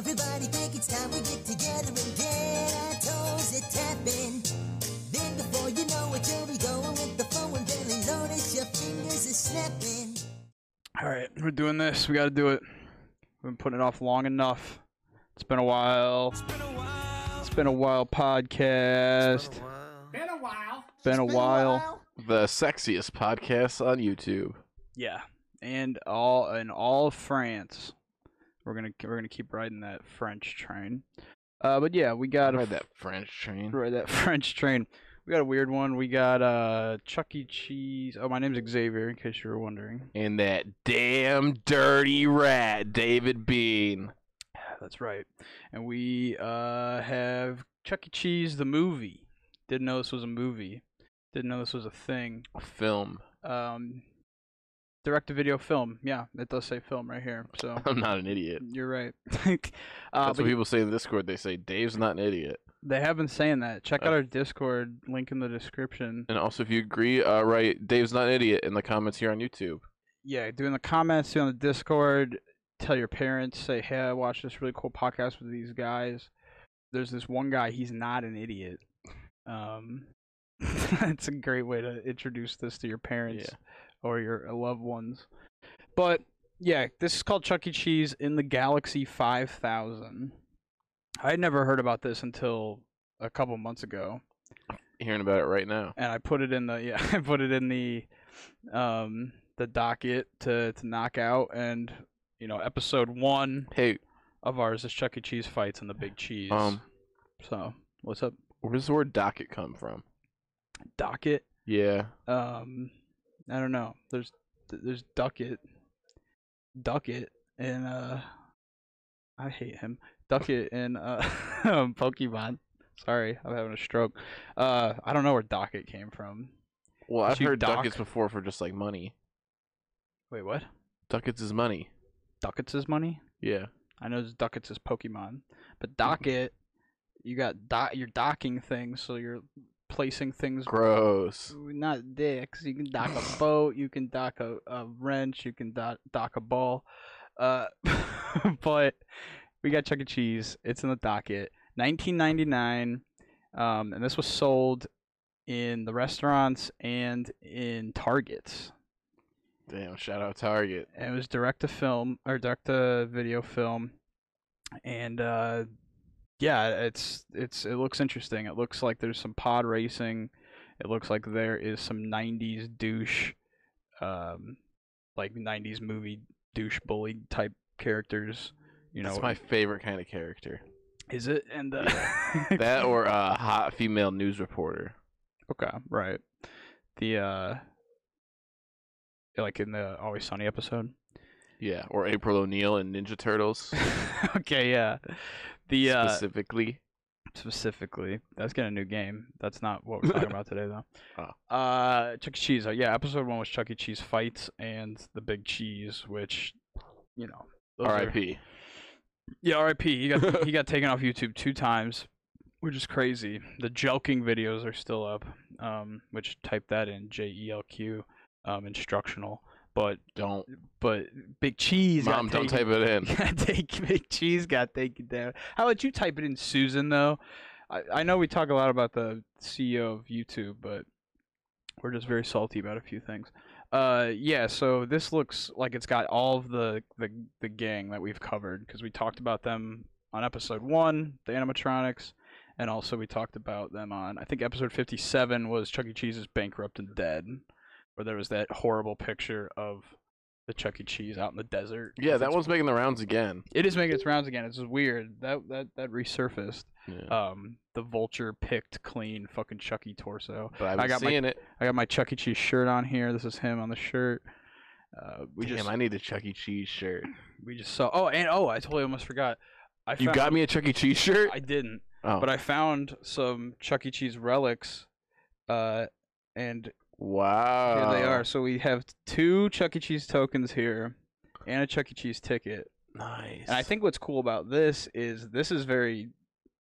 Everybody think it's time we get together and get our toes a tapping. Then before you know it, you'll be going with the flow and barely notice your fingers are snapping. All right, we're doing this. We got to do it. We've been putting it off long enough. It's been a while. It's been a while podcast. Been a while. Been a while. The sexiest podcast on YouTube. Yeah, and all in all of France. We're gonna we're gonna keep riding that French train. Uh, but yeah, we got a Ride that French train. Right, that French train. We got a weird one. We got uh Chuck E. Cheese. Oh, my name's Xavier, in case you were wondering. And that damn dirty rat, David Bean. That's right. And we uh have Chuck E. Cheese the movie. Didn't know this was a movie. Didn't know this was a thing. A film. Um, direct to video film. Yeah, it does say film right here. So I'm not an idiot. you're right. uh, That's what people say in Discord. They say Dave's not an idiot. they have been saying that. Check out Uh, our Discord link in the description. And also, if you agree, uh, write Dave's not an idiot in the comments here on YouTube. yeah, do in the comments, do on the Discord, tell your parents, say, hey, I watched this really cool podcast with these guys. There's this one guy, he's not an idiot. Um, it's a great way to introduce this to your parents or your loved ones. But yeah, this is called Chuck E. Cheese in the Galaxy 5000. I had never heard about this until a couple months ago Hearing about it right now. and I put it in the yeah I put it in the um the docket to to knock out and you know episode one Hey, of ours is Chuck E. Cheese fights and the Big Cheese. um, so what's up where does the word docket come from? docket? Yeah. Um, I don't know. There's there's Ducket, Ducket and uh, I hate him. Ducket and uh Pokemon. Sorry, I'm having a stroke. Uh, I don't know where Docket came from. Well, I've heard dock- ducats before for just like money. Wait, what? Ducats is money. Ducats is money. Yeah. I know Ducats is Pokemon, but Docket, you got dot. You're docking things, so you're placing things. Gross. Not dicks. You can dock a boat. You can dock a, a wrench. You can dock, dock a ball. Uh, but we got Chuck E. Cheese. It's in the docket. 1999, um, and this was sold in the restaurants and in Targets. Damn. Shout out Target. and it was direct to film or direct to video film and uh yeah it's it's it looks interesting. It looks like there's some pod racing. It looks like there is some 90s douche um like 90s movie douche bully type characters you know. That's my favorite kind of character. is it? And uh, That or a hot female news reporter. okay right. The uh like in the always sunny episode? Yeah. Or April O'Neil in Ninja Turtles. Okay yeah the uh specifically. specifically. That's getting a new game. That's not what we're talking about today, though. Oh. Uh, Chuck E. Cheese. Uh, yeah, episode one was Chuck E. Cheese fights and the Big Cheese, which, you know, those are- R.I.P. Yeah, R.I.P. He got he got taken off YouTube two times, which is crazy. The joking videos are still up. Um, which type that in J E L Q, um, instructional. But Don't. but Big Cheese. got Mom, don't taken- type it in. take big cheese got taken down. How about you type it in Susan though? I, I know we talk a lot about the CEO of YouTube, but we're just very salty about a few things. Uh, yeah. So this looks like it's got all of the the, the gang that we've covered because we talked about them on episode one, the animatronics, and also we talked about them on I think episode fifty seven was Chuck E. Cheese is bankrupt and dead, where there was that horrible picture of the Chuck E. Cheese out in the desert. Yeah, that one's making the rounds again. it is making its rounds again. It's just weird. That that that resurfaced. Yeah. Um, the vulture picked clean fucking Chucky torso. but I've I got my- seeing it. I got my Chuck E. Cheese shirt on here. This is him on the shirt. Uh, we Damn, just I need a Chuck E. Cheese shirt. we just saw. Oh, and oh, I totally almost forgot. I You found, got me a Chuck E. Cheese shirt? I didn't, oh, but I found some Chuck E. Cheese relics. Uh, and wow. here they are. So we have two Chuck E. Cheese tokens here, and a Chuck E. Cheese ticket. Nice. And I think what's cool about this is this is very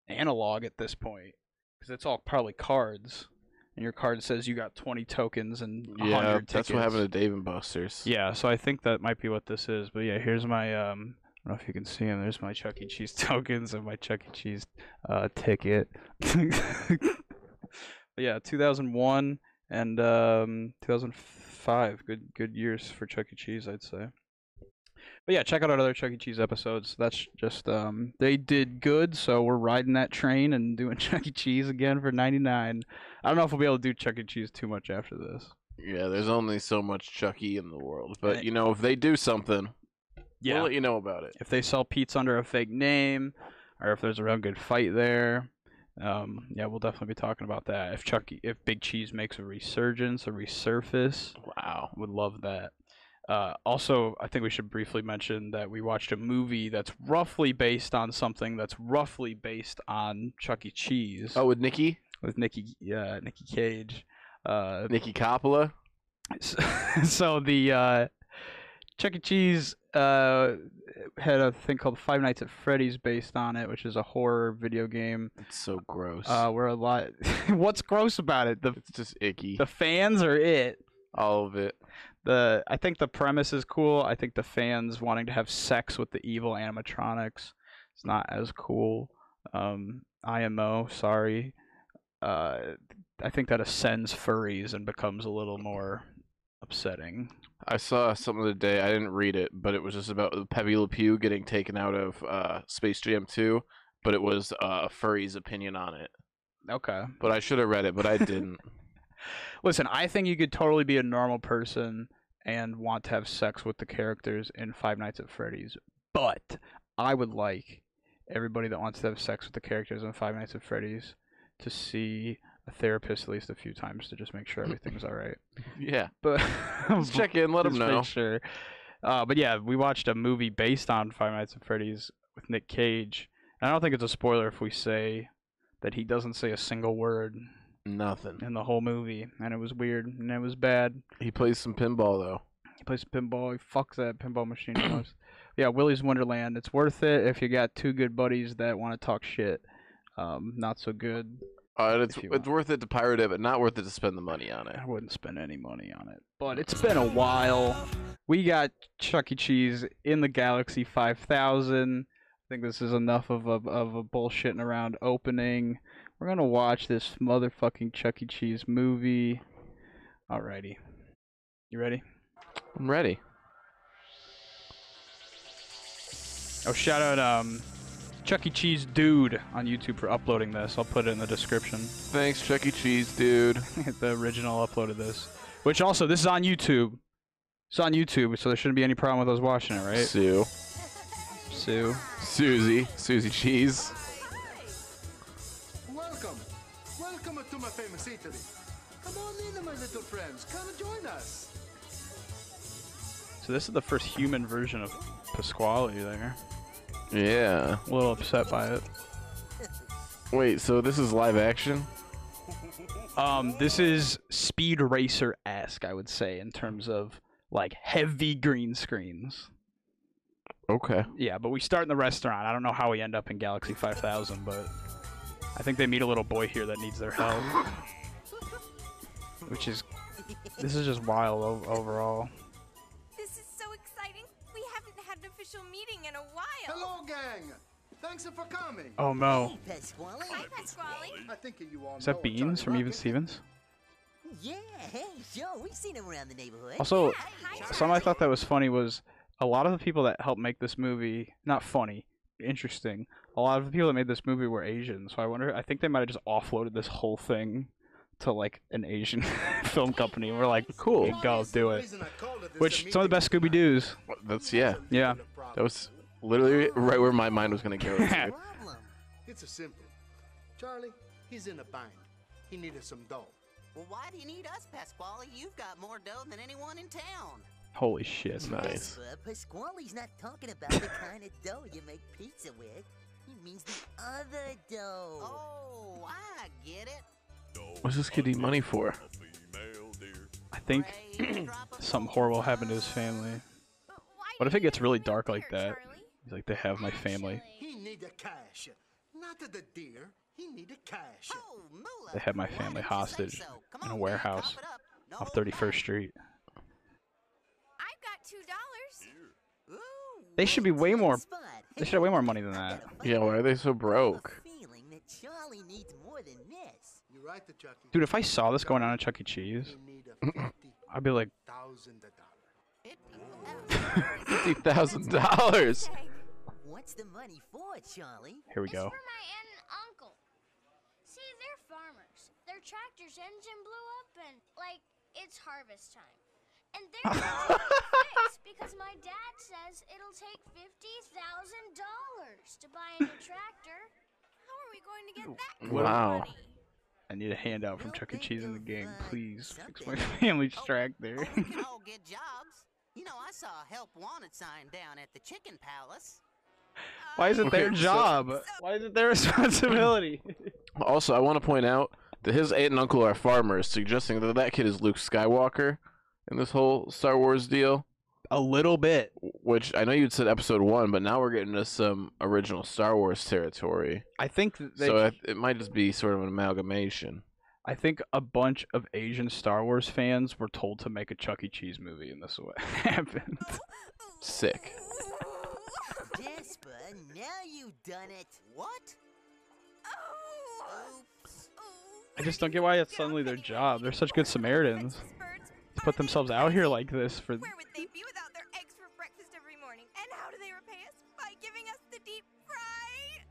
analog at this point because it's all probably cards, and your card says you got 20 tokens and 100 yeah, tickets. that's what happened to Dave and Buster's. Yeah, so I think that might be what this is. But yeah, here's my um I don't know if you can see them. There's my Chuck E. Cheese tokens and my Chuck E. Cheese uh, ticket. yeah, 2001 and um, 2005. Good good years for Chuck E. Cheese, I'd say. But yeah, check out our other Chuck E. Cheese episodes. That's just um, they did good, so we're riding that train and doing Chuck E. Cheese again for 99. I don't know if we'll be able to do Chuck E. Cheese too much after this. Yeah, there's only so much Chucky in the world, but you know if they do something, we'll let you know about it. if they sell Pete's under a fake name, or if there's a real good fight there. Um, yeah, we'll definitely be talking about that. If Chucky, if Big Cheese makes a resurgence, a resurface, Wow. would love that. Uh, also, I think we should briefly mention that we watched a movie that's roughly based on something that's roughly based on Chuck E. Cheese Oh, with Nikki, with Nikki, uh, Nikki Cage. Uh, Nikki Coppola. so, so the uh, Chuck E. Cheese uh, had a thing called Five Nights at Freddy's based on it, which is a horror video game. It's so gross. Uh, where a lot. What's gross about it? The it's just icky. the fans are it? All of it. The I think the premise is cool. I think the fans wanting to have sex with the evil animatronics is not as cool. Um, IMO, sorry. Uh, I think that ascends furries and becomes a little more upsetting. I saw something day. I didn't read it, but it was just about Pepe Le Pew getting taken out of uh, Space Jam 2. But it was uh, a furry's opinion on it. Okay. But I should have read it, but I didn't. Listen, I think you could totally be a normal person and want to have sex with the characters in Five Nights at Freddy's, but I would like everybody that wants to have sex with the characters in Five Nights at Freddy's to see a therapist at least a few times to just make sure everything's all right. yeah. But Just check in, let them know. Sure. Uh, but yeah, we watched a movie based on Five Nights at Freddy's with Nick Cage. And I don't think it's a spoiler if we say that he doesn't say a single word Nothing. in the whole movie, and it was weird and it was bad. He plays some pinball, though. He plays pinball. He fucks that pinball machine. yeah, Willy's Wonderland. It's worth it if you got two good buddies that want to talk shit. Um, not so good. Uh, it's it's worth it to pirate it, but not worth it to spend the money on it. I wouldn't spend any money on it. But it's been a while. We got Chuck E. Cheese in the Galaxy 5000. I think this is enough of a of a bullshitting around opening. We're gonna watch this motherfucking Chuck E. Cheese movie. Alrighty, you ready? I'm ready. Oh, shout out um, Chuck E. Cheese Dude on YouTube for uploading this. I'll put it in the description. Thanks, Chuck E. Cheese, dude. the original uploaded this. Which also, this is on YouTube. It's on YouTube, so there shouldn't be any problem with us watching it, right? Sue. Sue. Susie. Susie Cheese. Welcome. Welcome to my famous Italy. Come on in, my little friends. Come and join us. So this is the first human version of Pasquale there. Yeah. A little upset by it. Wait, so this is live action? Um, this is Speed Racer esque, I would say, in terms of like heavy green screens. Okay. Yeah, but we start in the restaurant. I don't know how we end up in Galaxy 5000, but I think they meet a little boy here that needs their help. Which is, this is just wild overall. Hello, gang. Thanks for coming. Oh no. Hey, Pasquale. Hi, Pasquale. I think you all Is that Beans Johnny from Even Stevens? Yeah, hey, sure, we've seen him around the neighborhood. Also, Hi, something I thought that was funny was a lot of the people that helped make this movie, not funny, interesting. A lot of the people that made this movie were Asian, so I wonder. I think they might have just offloaded this whole thing to like an Asian film company. and We're like, cool, go do it. reason I called it this Which some of the best. Scooby Doo's. That's yeah. Yeah. That was literally right where my mind was gonna go. What's the to. problem? It's a simple. Charlie, he's in a bind. He needed some dough. Well, why do you need us, Pasquale? You've got more dough than anyone in town. Holy shit! nice. But Pasquale's not talking about the kind of dough you make pizza with. He means the other dough. Oh, I get it. What's this kid need money for? I think Praise drop of something horrible happened to his family. But What if it gets really dark like that? Charlie? He's like, they have my family. He needed cash. Not the deer. He needed cash. Oh, They have my family didn't you say hostage so? In a warehouse man, top it up. off 31st. Street. I've got two dollars. They should be way more. They should have way more money than that. Yeah, why are they so I have a broke? feeling that Charlie needs more than this. You're right, the Chucky. Dude, if I saw this going on at Chuck E. Cheese, You need a fifty I'd be like, thousand dollar. Fifty thousand dollars. Dang. What's the money for, Charlie? here we It's go. for my aunt and uncle. See, they're farmers. Their tractor's engine blew up and, like, it's harvest time. And they're gonna take it fixed because my dad says it'll take $50,000 to buy a new tractor. How are we going to get that kind Wow. money? I need a handout from Chuck E. Cheese in the of, gang. uh, Please fix my family's Oh, tractor. Oh, we can all get jobs. You know, I saw a help wanted sign down at the Chicken Palace. Why is it their Okay, so- job? Why is it their responsibility? Also, I want to point out that his aunt and uncle are farmers, suggesting that that kid is Luke Skywalker in this whole Star Wars deal. a little bit. Which I know you'd said episode one, but now we're getting to some original Star Wars territory. I think they, so it, it might just be sort of an amalgamation. I think a bunch of Asian Star Wars fans were told to make a Chuck E. Cheese movie, and this is what happened. Sick. Jasper, now you've done it. What? Oh. Oops. I just don't get why it's suddenly their job. They're such good Samaritans. Breakfast. To put themselves out here like this for. Where would they be without their eggs for breakfast every morning? And how do they repay us? By giving us the deep fried.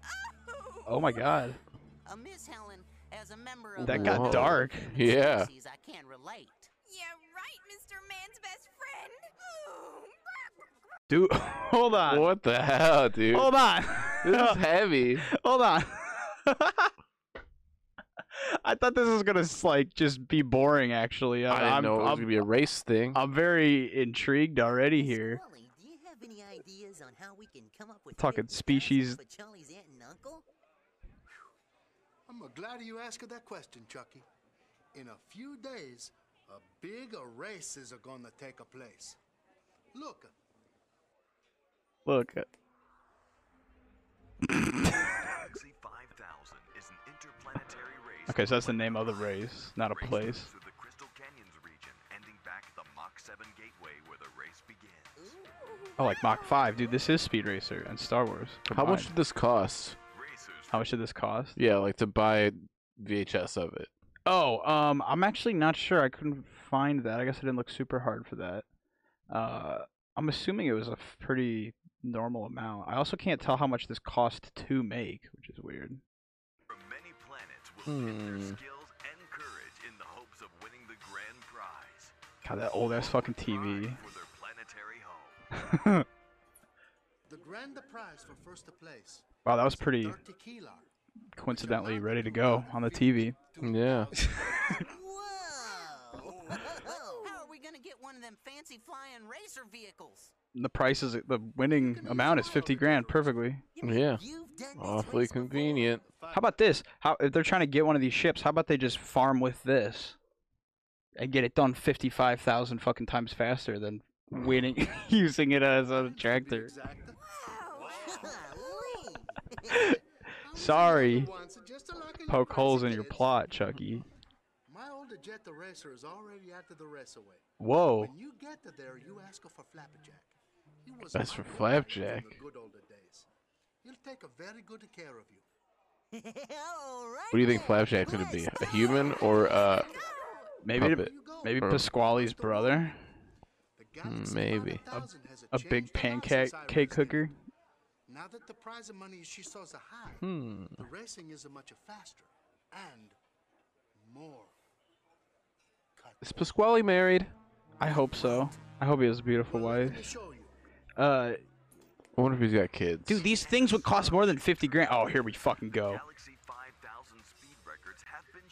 Oh. Oh my God. Uh, Miss Helen, as a member of That got dark. Yeah. I can't relate. Yeah, right, Mr. Man's best friend. Oh. Dude, hold on. What the hell, dude? Hold on. This is heavy. hold on. I thought this was gonna like just be boring. Actually, I didn't I'm, know it was I'm, gonna be a race thing. I'm very intrigued already here. Wally, do you have any ideas on how we can come up with Talking species- Charlie's aunt and uncle? I'm uh, glad you asked that question, Chucky. In a few days, a big uh, races are gonna take a place. Look, Look, is an interplanetary race. Okay, so that's the name of the race, not a place. moves Through the Crystal Canyons region, ending back at the Mach 7 gateway where the race begins. oh, like Mach Five, dude. This is Speed Racer and Star Wars. How much did this cost? How much did this cost? Yeah, like to buy VHS of it. Oh, um, I'm actually not sure. I couldn't find that. I guess I didn't look super hard for that. Uh, I'm assuming it was a pretty normal amount. I also can't tell how much this cost to make, which is weird. many planets will pit their Hmm. skills and courage in the hopes of winning the grand prize. God, that old ass fucking TV. Pride For their planetary home. the grand prize for first place. wow, that was pretty coincidentally ready to go on the TV. Yeah. Whoa! How are we gonna get one of them fancy flying racer vehicles? The price is the winning amount is 50 grand perfectly. Yeah. you've done this Awfully convenient. How about this? How if they're trying to get one of these ships, how about they just farm with this and get it done 55,000 fucking times faster than winning using it as a tractor. Sorry. I'm once just a like a Poke holes in your plot, Chucky. My older Jetta racer is already at the raceway. Whoa. When you get to there, you ask her for Flapjack. He was That's for Flapjack. The good older days. He'll take a very good care of you. All right What do you think Flapjack's gonna be? A human or uh Maybe Puppet. Maybe Or- Pasquale's brother, The maybe. 5000 has a big pancake cake raced cooker. Now that the prize of money she saws a high, Hmm. the racing is a much faster and more. cut. Is Pasquale married? I hope so. I hope he has a beautiful Well, let me wife. Show you. Uh, I wonder if he's got kids. dude, these things would cost more than 50 grand. Oh, here we fucking go. Speed have been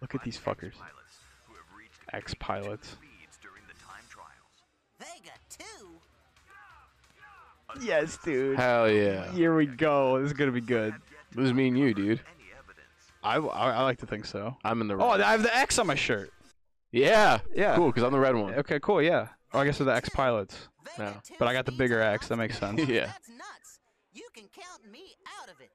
Look at these fuckers. X-pilots, who have reached X-pilots. speeds during the time trials. Vega 2? Yes, dude. Hell yeah. Here we go. This is gonna be good. This is me and you, dude. I, I, I like to think so. I'm in the Oh, right. I have the X on my shirt. yeah. Yeah. Cool, because I'm the red one. Okay, cool. Yeah. Oh, I guess they're the X pilots. Vega No. But I got the bigger axe. That makes sense. Yeah. That's nuts. You can count me out of it.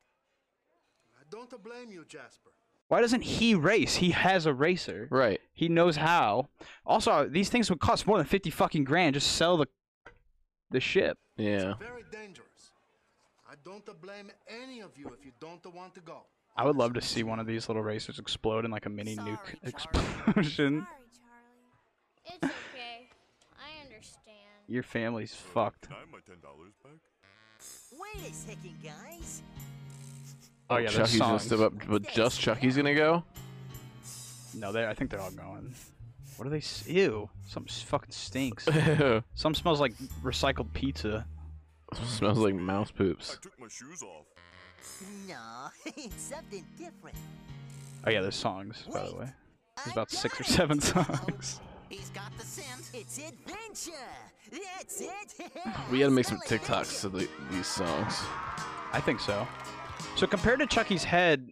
I don't blame you, Jasper. Why doesn't he race? He has a racer. Right. He knows how. Also, these things would cost more than 50 fucking grand. Just sell the the ship. Yeah. Very dangerous. I don't blame any of you if you don't want to go. I would love to see one of these little racers explode in like a mini nuke explosion. It's okay. I understand. Your family's fucked. Wait a second, guys. Oh yeah, there's Chucky's songs. just about, but just Chucky's gonna go. No, they. I think they're all going. What are they? Ew. Some fucking stinks. Some smells like recycled pizza. Smells like mouse poops. took my shoes off. No, it's something different. Oh yeah, there's songs by the way. There's about six or seven songs. He's got the scent. It's adventure. That's it. We gotta make some TikToks to the, these songs. I think so. So compared to Chucky's head,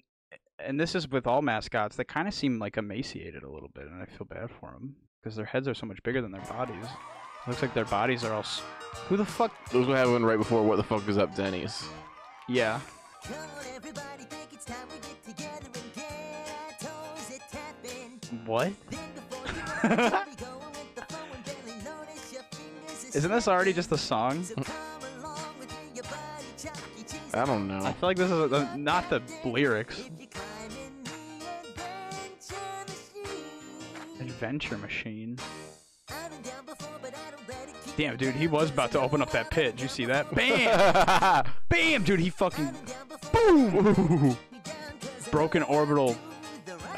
and this is with all mascots, they kind of seem like emaciated a little bit, and I feel bad for them because their heads are so much bigger than their bodies. looks like their bodies are all. S- Who the fuck? Those what happened right before what the fuck is up, Denny's. Yeah. On, everybody, think it's time we get together and get our toes a tapping. What? Isn't this already just a song? So come along with me, your body, Chuck. Cheese. I don't know. I feel like this is uh not the lyrics. If you climb in the adventure machine. Adventure machine. I've been down before, but I don't let it keep Damn, dude, he was about to open up that pit. Did you see that? Bam! Bam, dude, he fucking I've been down before, boom! me down 'cause I Broken orbital do the right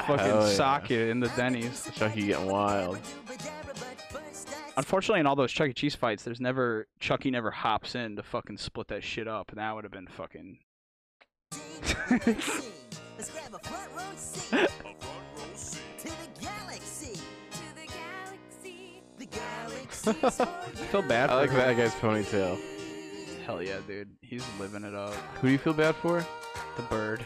fucking Hell yeah. socket in the Denny's. Chucky getting wild. Unfortunately, in all those Chuck E. Cheese fights, there's never Chucky never hops in to fucking split that shit up, and that would have been fucking. Let's grab a front row seat A front row seat. to the galaxy. To the galaxy. The galaxy's for I feel bad. I like him. that guy's ponytail. Hell yeah, dude, he's living it up. Who do you feel bad for? The bird.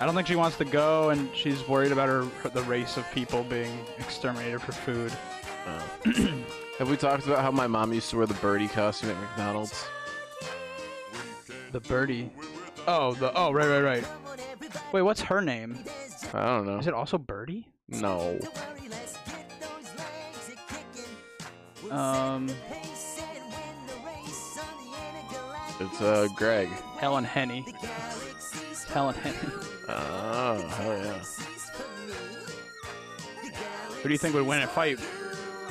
I don't think she wants to go, and she's worried about her the race of people being exterminated for food. Uh, have we talked about how my mom used to wear the birdie costume at McDonald's? The birdie. Oh, the oh right right right. Wait, what's her name? I don't know. Is it also Birdie? No. Um, It's uh Greg. Helen Henny. Helen Henny. Oh, hell yeah. Who do you think would win a fight,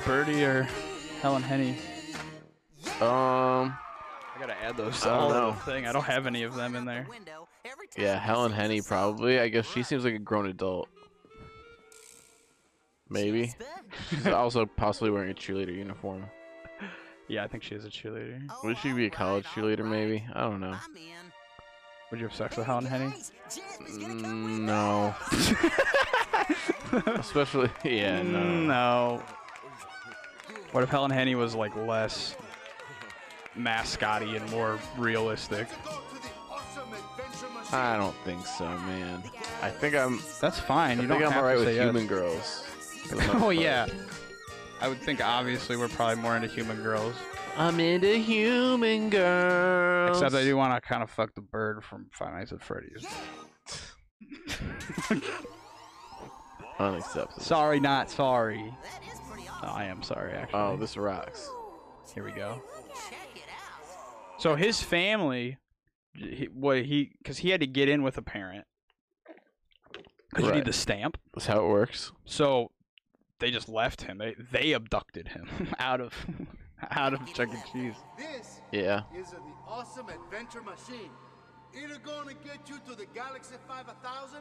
Birdie or Helen Henny? Um, I gotta add those I don't know. thing. I don't have any of them in there. Window every time yeah, Helen Henny probably. I guess she seems like a grown adult. Maybe. She's also possibly wearing a cheerleader uniform. Yeah, I think she is a cheerleader. Would she be a college cheerleader? Maybe. I don't know. Would you have sex with Helen Henny? Mm, no. Especially, yeah, no. No. What if Helen Henny was like less mascotty and more realistic? Go to the awesome adventure machine. I don't think so, man. I think I'm. That's fine. I You think don't I'm have alright to with say yes. human girls. for the most Oh yeah. I would think obviously we're probably more into human girls. I'm into human girls. Except I do want to kind of fuck the bird from Five Nights at Freddy's. Unacceptable. sorry, not sorry. That is pretty No. I am sorry actually. Oh, this rocks. Here we go. Check it out. So his family, he, what he, because he had to get in with a parent, because you need the stamp. That's how it works. So they just left him. They they abducted him out of out of Chuck E. Cheese. This Yeah. is the awesome adventure machine. It's gonna get you to the Galaxy 5000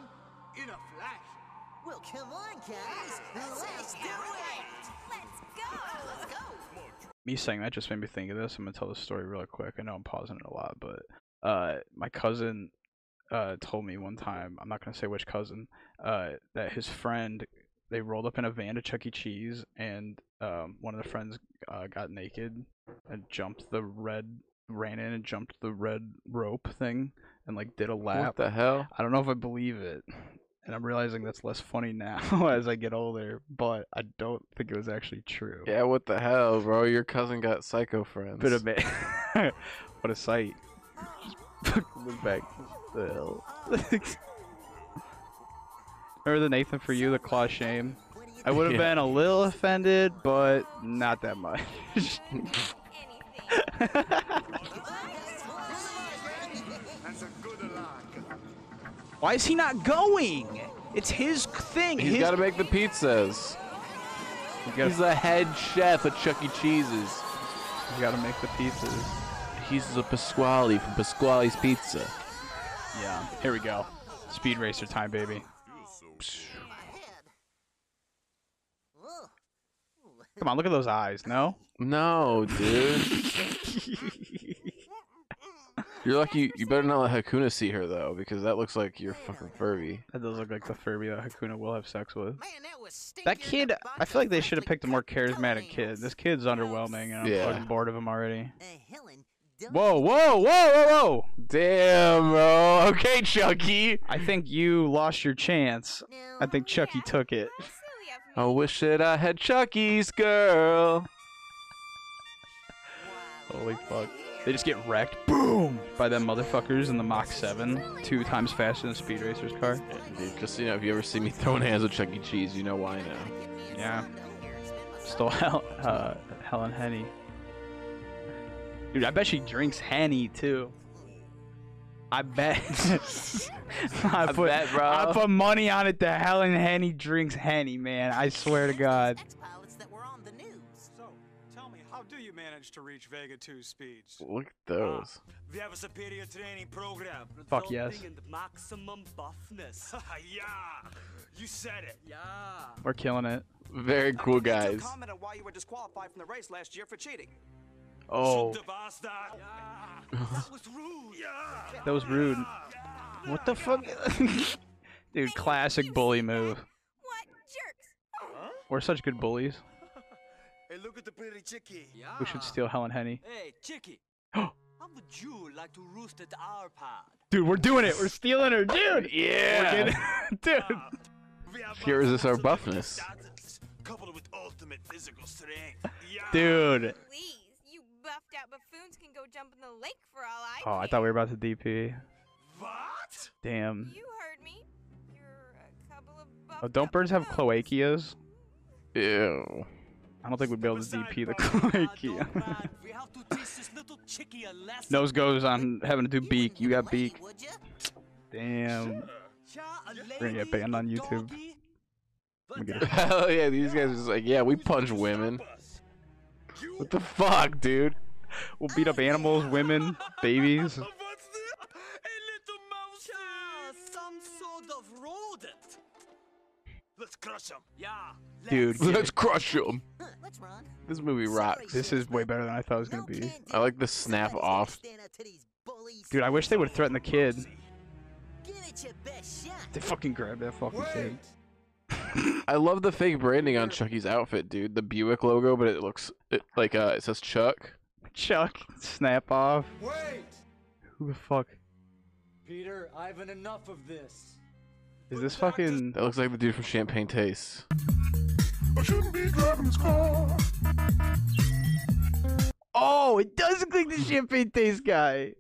in a flash. Well, come on, guys. Let's do it. Let's go. Let's go. Me saying that just made me think of this. I'm gonna tell the story real quick. I know I'm pausing it a lot, but uh, my cousin uh told me one time. I'm not gonna say which cousin. Uh, that his friend they rolled up in a van to Chuck E. Cheese, and um, one of the friends uh, got naked and jumped the red, ran in and jumped the red rope thing, and like did a lap. What the hell? I don't know if I believe it. And I'm realizing that's less funny now as I get older, but I don't think it was actually true. Yeah, what the hell, bro? Your cousin got psycho friends. Bit of it. what a sight. Look back. The hell? Remember the Nathan for you, the claw shame? I would have Yeah. been a little offended, but not that much. Anything. That's a good luck. Why is he not going? It's his thing. He's his... got to make the pizzas. He's gotta, He's the head chef at Chuck E. Cheese's. he's gotta make the pizzas. He's the Pasquale from Pasquale's Pizza. Yeah. Here we go. Speed racer time, baby. My Come on, look at those eyes. No. No, dude. You're lucky. You better not let Hakuna see her though, because that looks like you're fucking Furby. That does look like the Furby that Hakuna will have sex with. Man, that was That kid, I feel like they should have picked a more charismatic kid. This kid's underwhelming, and I'm Yeah. fucking bored of him already. Uh, Helen, don't Whoa, whoa, whoa, whoa, whoa! Damn, bro. Okay, Chucky. I think you lost your chance. No, I think Chucky yeah. took it. How silly of me. I wish that I had Chucky's girl. Holy fuck. They just get wrecked, boom, by them motherfuckers in the Mach 7, two times faster than a Speed Racer's car. Dude, just you know, if you ever see me throwing hands with Chuck E. Cheese, you know why now. Yeah. Stole Hel- uh, Helen Henny. Dude, I bet she drinks Henny too. I bet. I, put, bet, bro. I put money on it that Helen Henny drinks Henny, man. I swear to God. Ex-pilots that were on the news. So, tell me, how do you manage to reach Vega 2 speeds? Look at those. We have a superior training program. Fuck yes. maximum buffness. yeah, you said it. Yeah. We're killing it. Very cool guys. Oh, Shouldn't have asked that. Was rude. That was rude. What the fuck? Dude, classic bully move. What jerks? We're such good bullies. Hey, look at the pretty chickie. Yeah. We should steal Helen Henny. Hey, chickie. How would you like to roost at our pod? Dude, we're doing it. We're stealing her, dude. Yeah. Dude. Here Here is this our buffness. Coupled with ultimate physical strength. Yeah. Dude. Please, you out buffoons can go jump in the lake for all I Oh, I thought we were about to DP. What? Damn. You heard me. You're a couple of Oh, don't birds have buffoons. cloacias? Ew. I don't think we'd be able to DP the aside, cloacia. Don't mind. We have to teach this little chickie a lesson. Nose goes on having to do beak. You got beak. Damn. We're gonna get banned on YouTube. doggy. me But get that Hell yeah, these guys are just like, yeah, we punch women. What the fuck, dude? We'll beat up animals, women, babies. What's that? A little mouse. Yeah, some sort of rodent. Let's crush him. Yeah. Dude, let's. Let's crush them. Huh, let's run. This movie rocks. This is way better than I thought it was gonna be. I like the snap off. stand up to these bullies. Dude, I wish they would threaten the kid. Give it your best shot. They fucking grabbed that fucking kid. I love the fake branding on Chucky's outfit, dude. The Buick logo, but it looks it, like uh, it says Chuck. Chuck, snap off. Wait! Who the fuck? Peter, I've had enough of this. Is this fucking. That looks like the dude from Champagne Taste. I shouldn't be driving this car. Oh, it does look like the champagne taste guy.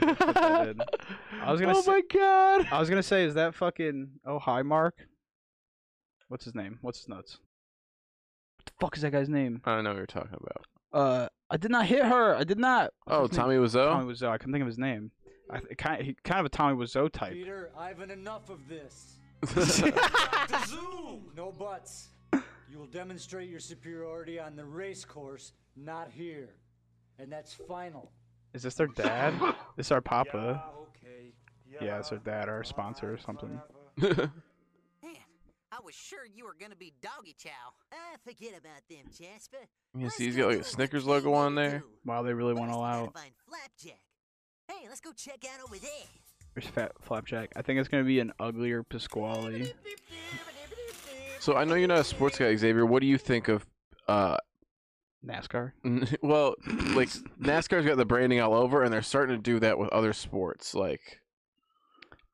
Put that in. I was gonna oh say- my god. I was gonna say, is that fucking oh hi Mark? What's his name? What's his nuts? What the fuck is that guy's name? I don't know what you're talking about. Uh, I did not hit her. I did not. What's Oh, his name? Tommy Wiseau. Tommy Wiseau. I couldn't think of his name. I th- kind he kind of a Tommy Wiseau type. Peter, I've had enough of this. Zoom. No buts. You will demonstrate your superiority on the race course, not here. And that's final. Is this their dad? this our papa? Yeah, okay. Yeah, it's our dad, our sponsor or something. Man, I was sure you were gonna be doggy chow. Ah, forget about them, Jasper. Yeah, Let's see, he's got like a Snickers logo on there. do. Wow, they really went First, all we gotta out. find Flapjack. Hey, let's go check out over there. There's Fat Flapjack. I think it's gonna be an uglier Pasquale. so I know you're not a sports guy, Xavier. What do you think of uh NASCAR. well, like NASCAR's got the branding all over, and they're starting to do that with other sports, like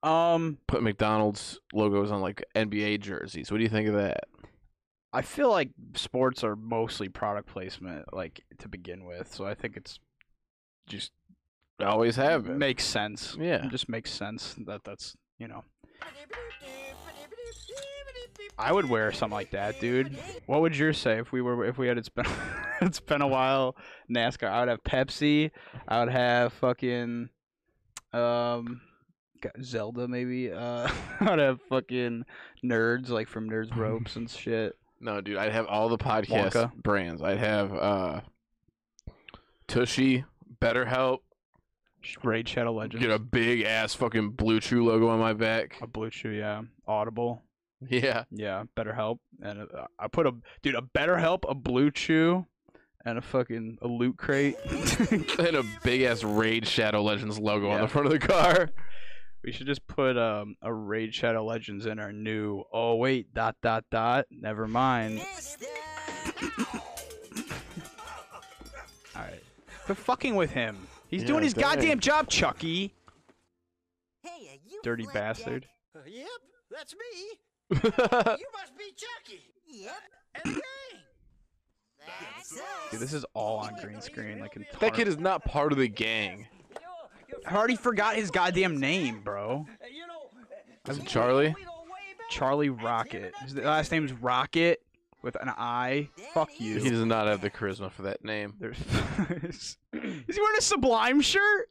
Um, put McDonald's logos on like NBA jerseys. What do you think of that? I feel like sports are mostly product placement, like to begin with. So I think it's just Always have been. makes sense. Yeah. it just makes sense that that's you know. I would wear something like that, dude. What would yours say if we were if we had it's been it's been a while NASCAR? I would have Pepsi. I would have fucking um got Zelda maybe. Uh I would have fucking nerds like from Nerds Ropes and shit. No, dude, I'd have all the podcast Wonka. brands. I'd have uh Tushy, BetterHelp, Raid Shadow Legends. get a big ass fucking Blue Chew logo on my back. a blue chew, yeah. Audible. Yeah. Yeah, BetterHelp, and uh, I put a dude a BetterHelp, a Blue Chew, and a fucking a loot crate. and a big ass Raid Shadow Legends logo on the front of the car. We should just put um a Raid Shadow Legends in our new. Oh wait, dot dot dot. Never mind. Mister. All right, quit fucking with him. He's Yeah, doing his dang. goddamn job, Chucky. Hey, are you Dirty bastard. Uh, yep, that's me. You must be Chucky. Yep. And the gang. That's Dude, this is all on green screen. Like that kid is not part of the gang. I already forgot his goddamn name, bro. You Is it Charlie? we go way back. Charlie Rocket. His last name's Rocket with an I. Fuck you. He does not have the charisma for that name. There's is he wearing a Sublime shirt?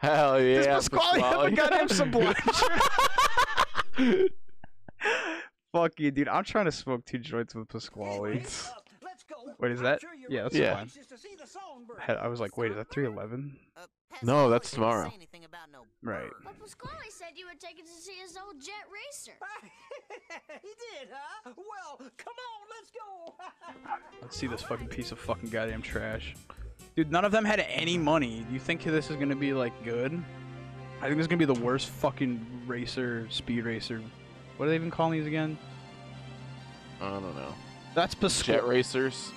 Hell yeah. Does Pasquale have a Pasquale. goddamn Sublime shirt? Fuck you, dude. I'm trying to smoke two joints with Pasquale. Let's. Wait, is that- yeah, that's Yeah. fine. just to see the songbird. Had- I was like, wait, is that 311? No, that's didn't tomorrow. Say anything about no Right. bird. But Pasquale said you would take it to see his old jet racer. he did, huh? Well, come on, let's go. Let's see this fucking piece of fucking goddamn trash. Dude, none of them had any money. Do you think this is gonna be like good? I think this is gonna be the worst fucking racer, speed racer. What are they even calling these again? I don't know. That's Jet racers.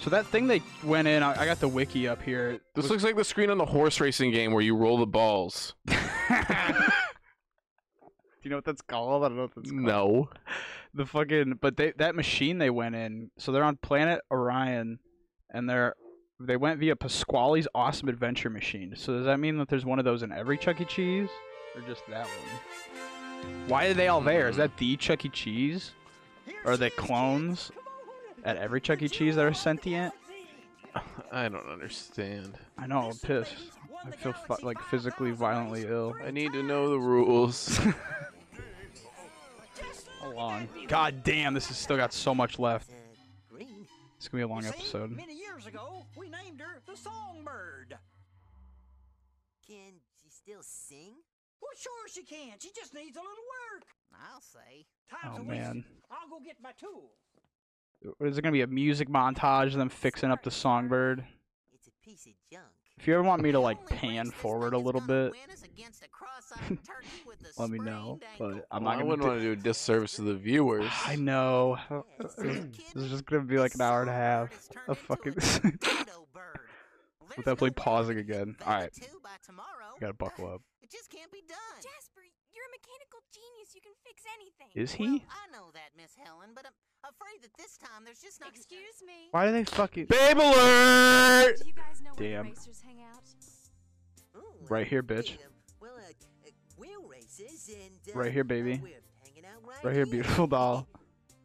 So that thing they went in, I, I got the wiki up here. This was- looks like the screen on the horse racing game where you roll the balls. Do you know what that's called? I don't know what that's called. No. The fucking but they that machine they went in. So they're on planet Orion, and they're they went via Pasquale's Awesome Adventure machine. So does that mean that there's one of those in every Chuck E. Cheese, or just that one? Why are they all there? Is that the Chuck E. Cheese? Are they clones at every Chuck E. Cheese that are sentient? I don't understand. I know, I'm pissed. I feel fu- like physically violently ill. I need to know the rules. Hold on. God damn, this has still got so much left. It's gonna be a long episode. Many years ago, we named her the Songbird. Can she still sing? Well, sure she can. She just needs a little work. I'll say. Time's Oh, a man. I'll go get my tool. Is it gonna be a music montage of them fixing up the songbird? It's a piece of junk. If you ever want me to like pan forward a little bit, win is against a cross-eyed turkey with a let me know. But I'm Well, not I gonna. wouldn't want to do a disservice to the viewers. I know. Yeah, This is- kid, this is just gonna be like an hour and a half Songbird of fucking. a torpedo bird. Well, definitely pausing again. Alright. two by tomorrow. Gotta buckle up. It just can't be done. Jasper, you're a mechanical genius. You can fix anything. Is Well, he? I know that, Miss Helen, but I'm afraid that this time there's just not. Excuse me. Why do they fucking Babe alert! Do you guys know Damn. the racers hang out? Ooh, Right here, bitch. uh, well, uh, uh, races and. Uh, Right here, baby. we're hanging out right, Right here, beautiful doll.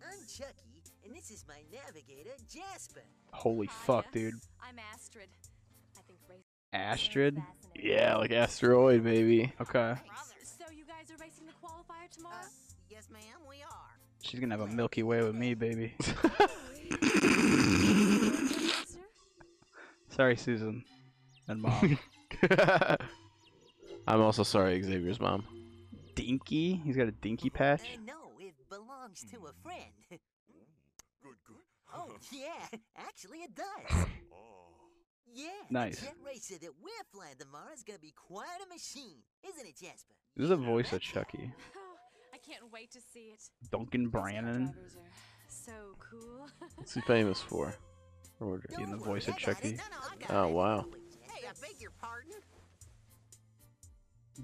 I'm Chucky, and this is my navigator, Jasper. Holy Hiya. fuck, dude. I'm Astrid. I think. Astrid. Yeah, like asteroid, baby. Okay. So you guys are racing the qualifier tomorrow? Uh, yes, ma'am, we are. She's gonna have a Milky Way with me, baby. Sorry, Susan. And mom. I'm also sorry, Xavier's mom. dinky. He's got a dinky patch. Uh, no, it belongs to a friend. Good, good. oh, yeah, actually it does. Yeah, Nice. the jet racer that we're flying tomorrow is gonna be quite a machine, isn't it, Jasper? This is the voice of Chucky. I can't wait to see it. Duncan Those Brannan. so cool. What's he famous for? Or- Being the voice of Chucky. No, no, Oh, wow. Hey, I beg your pardon.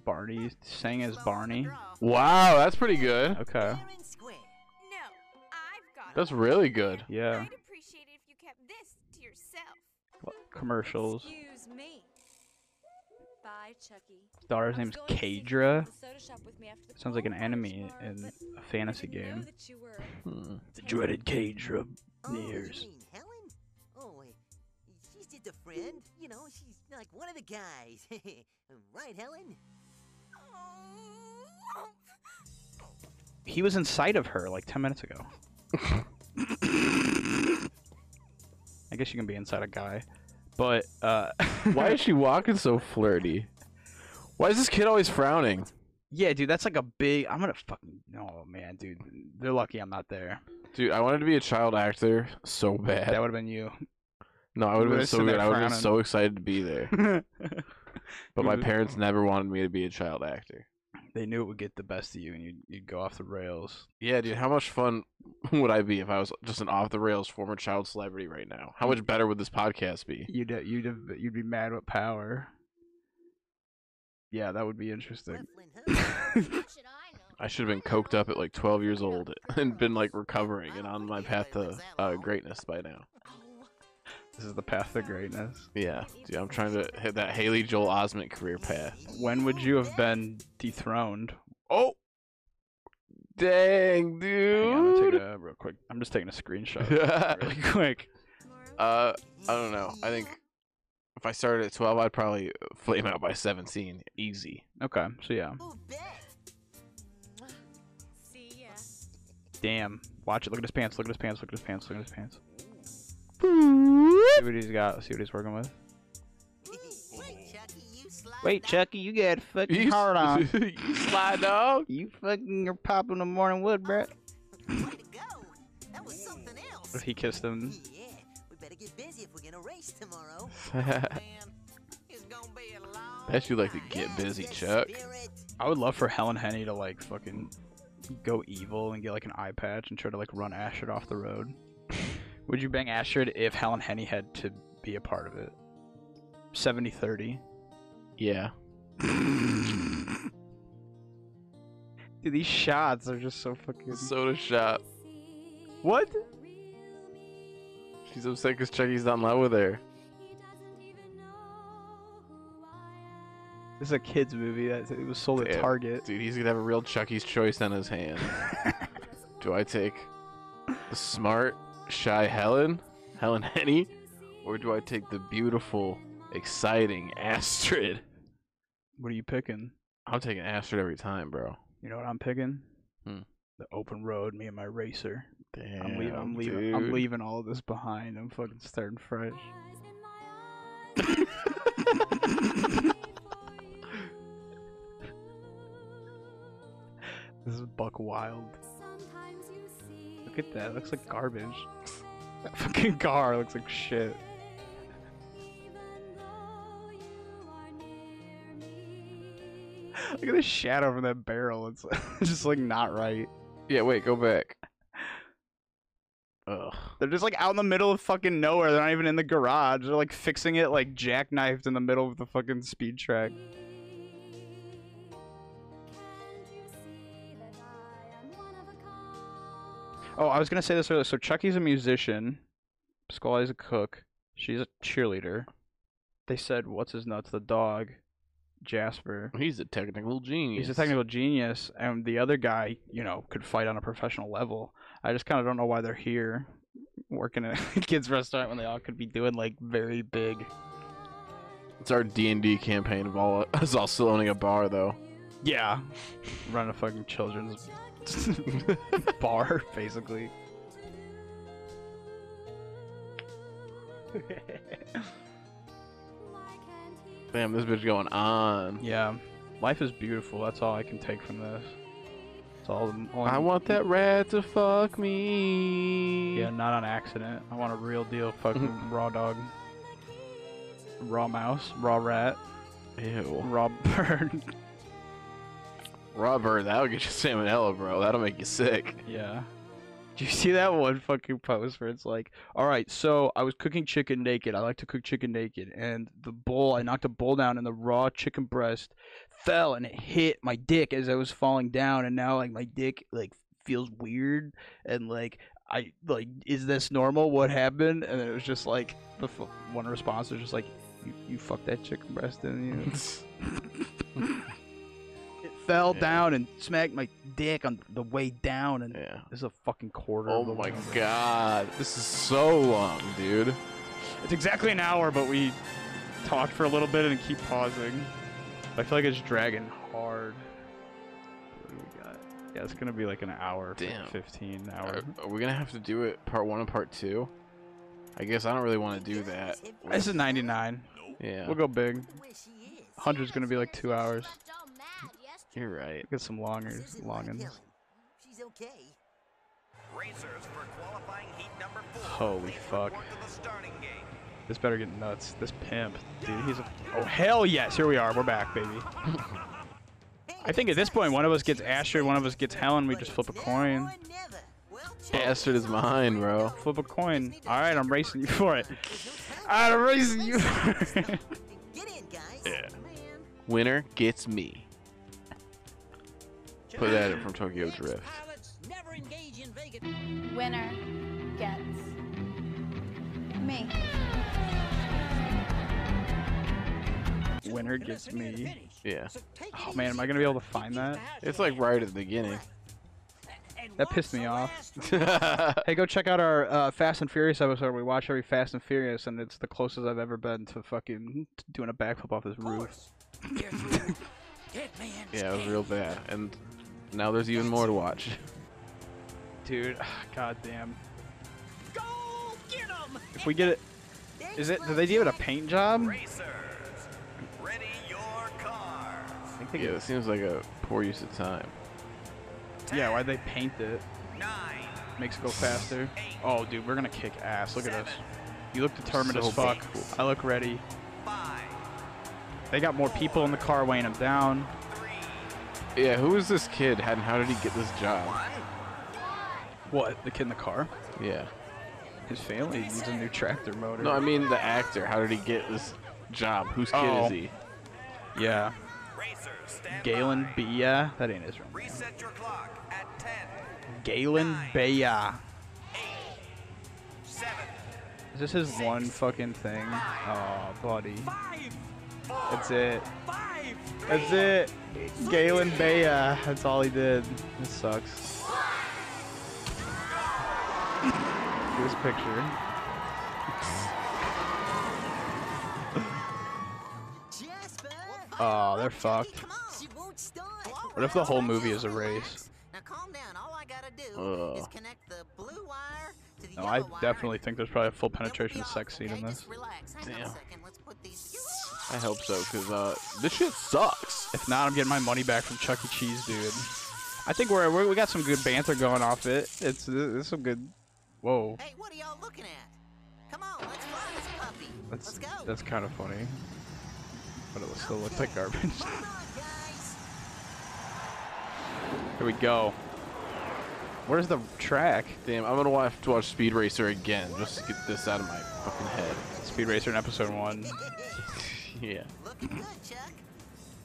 Barney sang as Slow on the Barney. Wow, that's pretty good. Okay. Fair and square. No, I've got That's really good. Yeah. I'd appreciate it if you kept this to yourself. What- Commercials. Excuse me. Bye, Chucky. Daughter's name is name's going to see you Kadra. at the soda Photoshop with me after the Sounds like an enemy in a fantasy I didn't know game. that you were Hmm. The dreaded cage of Oh, nears. Helen? Oh, wait. She's just a friend. You know, she's like one of the guys. right, Helen? He was inside of her like 10 minutes ago. I guess you can be inside a guy. But, uh. Why is she walking so flirty? Why is this kid always frowning? Yeah, dude, that's like a big. I'm gonna fucking. No, man, dude. They're lucky I'm not there. Dude, I wanted to be a child actor so bad. That would have been you. no, I would have been so good. I would have been so excited to be there. But my parents never wanted me to be a child actor. They knew it would get the best of you and you'd, you'd go off the rails. Yeah, dude, how much fun would I be if I was just an off the rails former child celebrity right now? How much better would this podcast be? You'd, you'd, have, you'd be mad with power. Yeah, that would be interesting. I should have been coked up at like 12 years old and been like recovering and on my path to uh, greatness by now. This is the path to greatness. Yeah, dude, I'm trying to hit that Haley Joel Osment career path. When would you have been dethroned? Oh, dang, dude. Hang on, I'm gonna take a real quick. I'm just taking a screenshot really quick. Uh, I don't know. I think if I started at 12, I'd probably flame out by 17. Easy. Okay, so yeah. See ya. Damn. Watch it. Look at his pants. Look at his pants. Look at his pants. Look at his pants. See what he's got. See what he's working with. Wait, Chucky, you got a fucking You- hard on. you slide dog. You fucking are popping the morning wood, Brett. That was something else. If he kissed him. Bet you like to get busy, Chuck. I would love for Helen Henny to like fucking go evil and get like an eye patch and try to like run Astrid off the road. would you bang Astrid if Helen Henny had to be a part of it? 70 30. Yeah. Dude, these shots are just so fucking. Soda shot. What? She's upset because Chucky's not in love with her. This is a kids movie that it was sold at Damn. Target. Dude, he's gonna have a real Chucky's choice on his hand. Do I take the smart, shy Helen, Helen Henny, or do I take the beautiful, exciting Astrid? What are you picking? I'm taking Astrid every time, bro. You know what I'm picking? Hmm. The open road, me and my racer. Damn, I'm leaving. I'm leaving. I'm leaving all of this behind. I'm fucking starting fresh. this is Buck Wild. Look at that. Looks like garbage. That fucking car looks like shit. Look at the shadow from that barrel. It's just like not right. Yeah, wait, go back. Ugh. They're just like out in the middle of fucking nowhere. They're not even in the garage. They're like fixing it like jackknifed in the middle of the fucking speed track. Oh, I was gonna say this earlier. So Chucky's a musician. Scully's a cook. She's a cheerleader. They said, "What's his nuts?" The dog, Jasper. He's a technical genius. He's a technical genius, and the other guy, you know, could fight on a professional level. I just kind of don't know why they're here, working at a kids' restaurant when they all could be doing like very big. It's our D and D campaign of all us all still owning a bar though. Yeah, run a fucking children's bar, basically. Damn, this bitch going on. yeah, life is beautiful. That's all I can take from this. It's all. all I want that rat to fuck me. Yeah, not on accident. I want a real deal fucking raw dog. Raw mouse, raw rat, Ew. raw bird. Robert, that'll get you salmonella, bro. That'll make you sick. Yeah. Do you see that one fucking post where it's like, all right, so I was cooking chicken naked. I like to cook chicken naked. And the bowl, I knocked a bowl down and the raw chicken breast fell and it hit my dick as I was falling down. And now, like, my dick, like, feels weird. And, like, I, like, is this normal? What happened? And then it was just like, the f- one response was just like, you, you fucked that chicken breast, didn't you? it fell Yeah. down and smacked my dick on the way down, and Yeah. this is a fucking quarter. Oh of the my way. god. This is so long, dude. It's exactly an hour, but we talked for a little bit and keep pausing. I feel like it's dragging hard. What do we got? Yeah, it's gonna be like an hour, Damn. fifteen Are, hour. are we gonna have to do it part one and part two? I guess I don't really want to do that. This is 99. Yeah. We'll go big. 100's gonna be like two hours. You're right. Get some longers, longins. She's okay. Racers for qualifying heat number four. Holy fuck. Report to the starting gate. This better get nuts. This pimp, dude, he's a. Oh hell yes! Here we are. We're back, baby. I think at this point, one of us gets Astrid, one of us gets Helen. We just flip a coin. Astrid is mine, bro. Flip a coin. All right, I'm racing you for it. All right, I'm racing you. for it. Yeah. Winner gets me. Put that in from Tokyo Drift. Winner gets me. Winner gets me. Yeah. Oh man, am I gonna be able to find that? It's like right at the beginning. That pissed me off. hey, go check out our uh, Fast and Furious episode. We watch every Fast and Furious, and it's the closest I've ever been to fucking doing a backflip off this roof. Yeah, it was real bad. And now there's even more to watch. Dude, ah, god damn. If we get it, is it? Do they give it a paint job? Racers, ready your cars. I think Yeah, it it seems like a poor use of time. Yeah, why'd they paint it? Nine. Makes it go faster. Oh, dude, we're gonna kick ass. Look at us. You look determined So as fuck. cool. I look ready. Five. They got more people in the car weighing them down. Yeah, who is this kid and how did he get this job? What? The kid in the car? Yeah. His family needs a new tractor motor. No, I mean the actor. How did he get this job? Whose kid Oh. is he? Yeah. Galen by. Bia. That ain't his real name. Reset your clock at 10, Galen Bia. seven, Is this his one fucking thing? Oh, buddy. That's it. That's it. Galen Bea. That's all he did. This sucks. this picture. Oh, they're fucked. She won't start. What if the whole movie is a race? Now calm down. All I gotta do Ugh. is connect the blue wire No, I definitely think there's probably a full penetration sex scene in this. Relax. Hang on a Damn. I hope so, because uh, this shit sucks. If not, I'm getting my money back from Chuck E. Cheese, dude. I think we're, we're we got some good banter going off it. It's it's some good. Whoa, Hey, what are y'all looking at? Come on, let's fly this puppy. that's let's go. that's kind of funny. But it will still looks like garbage. Here we go. Where's the track? Damn, I'm gonna have to watch Speed Racer again just to get this out of my fucking head. Speed Racer in episode one. Yeah. Looking good, Chuck.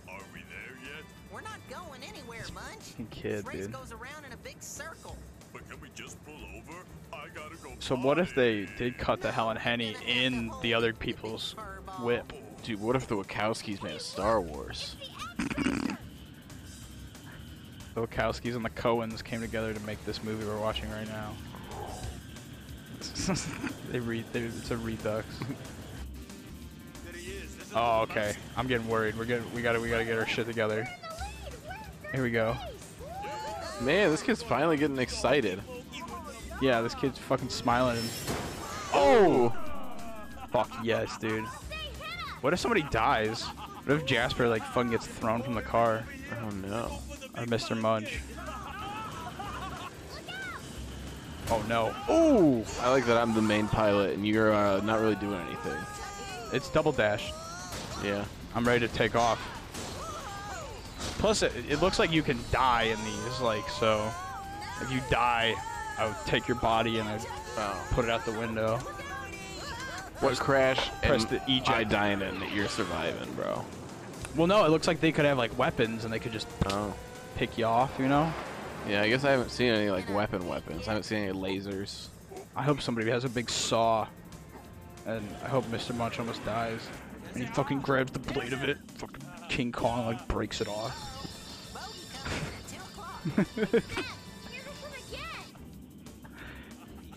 Are we there yet? We're not going anywhere, Munch. Fucking kid, this race dude. goes around in a big circle. But can we just pull over? I gotta go. So what if they did cut the Helen Henny in the other people's whip? Dude, what if the Wachowskis made a Star Wars? The Wachowskis and the Coens came together to make this movie we're watching right now. they read. They, it's a redux. Oh, okay. I'm getting worried. We're getting. We gotta. We gotta get our shit together. Here we go. Man, this kid's finally getting excited. Yeah, this kid's fucking smiling. Oh! Fuck yes, dude. What if somebody dies? What if Jasper like fucking gets thrown from the car? Oh no. Or Mr. Munch? Oh no. Ooh! I like that I'm the main pilot and you're uh, not really doing anything. It's double dash. Yeah. I'm ready to take off. Plus, it, it looks like you can die in these, like, so if you die, I would take your body and I'd uh, Oh. put it out the window. What crash press the eject. I dying in that you're surviving, bro? Well, no, it looks like they could have, like, weapons and they could just Oh. pick you off, you know? Yeah, I guess I haven't seen any like weapon weapons. I haven't seen any lasers. I hope somebody has a big saw. And I hope Mr. Munch almost dies. And he fucking grabs the blade of it. Fucking King Kong, like, breaks it off.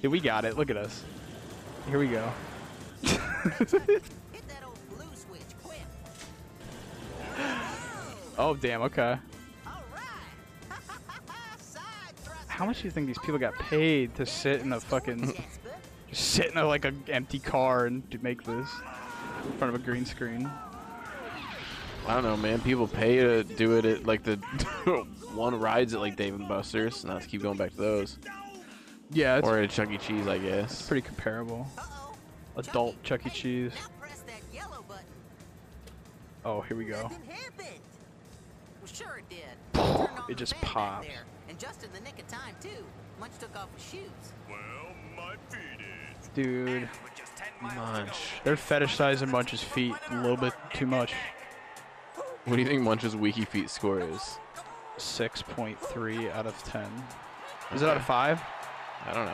Yeah, we got it. Look at us. Here we go. oh damn. Okay. How much do you think these people got paid to sit in a fucking sit in a like a empty car and to make this in front of a green screen? I don't know, man. People pay to do it at like the one rides at like Dave and Buster's, and let's keep going back to those. Yeah, it's or at Chuck E. Cheese, I guess. It's pretty comparable. Adult Chuck E. Cheese. Oh, here we go. Well, sure it did. It just popped. there, And just in the nick of time, too. Munch took off his shoes. Well, my feet is. Dude, Munch. they're fetishizing Munch's feet a little bit too much. What do you think Munch's Wiki Feet score is? 6.3 out of 10. Is it out of 5? I don't know.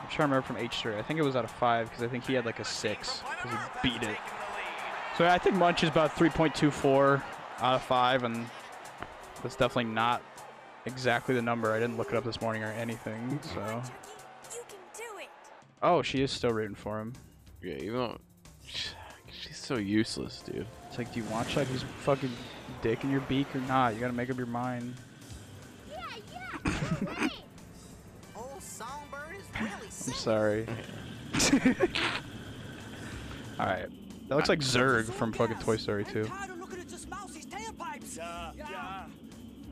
I'm trying to remember from H3. I think it was out of 5 because I think he had like a 6 because he beat it. So I think Munch is about 3.24 out of 5, and that's definitely not exactly the number. I didn't look it up this morning or anything, so. Oh, she is still rooting for him. Yeah, even though she's so useless, dude. It's like, do you want Chucky's fucking dick in your beak or not? You gotta make up your mind. Old Songbird is really I'm sorry. Alright. That looks like Zurg from fucking Toy Story 2. Tired of looking at just Mousie's tailpipes. Yeah, yeah.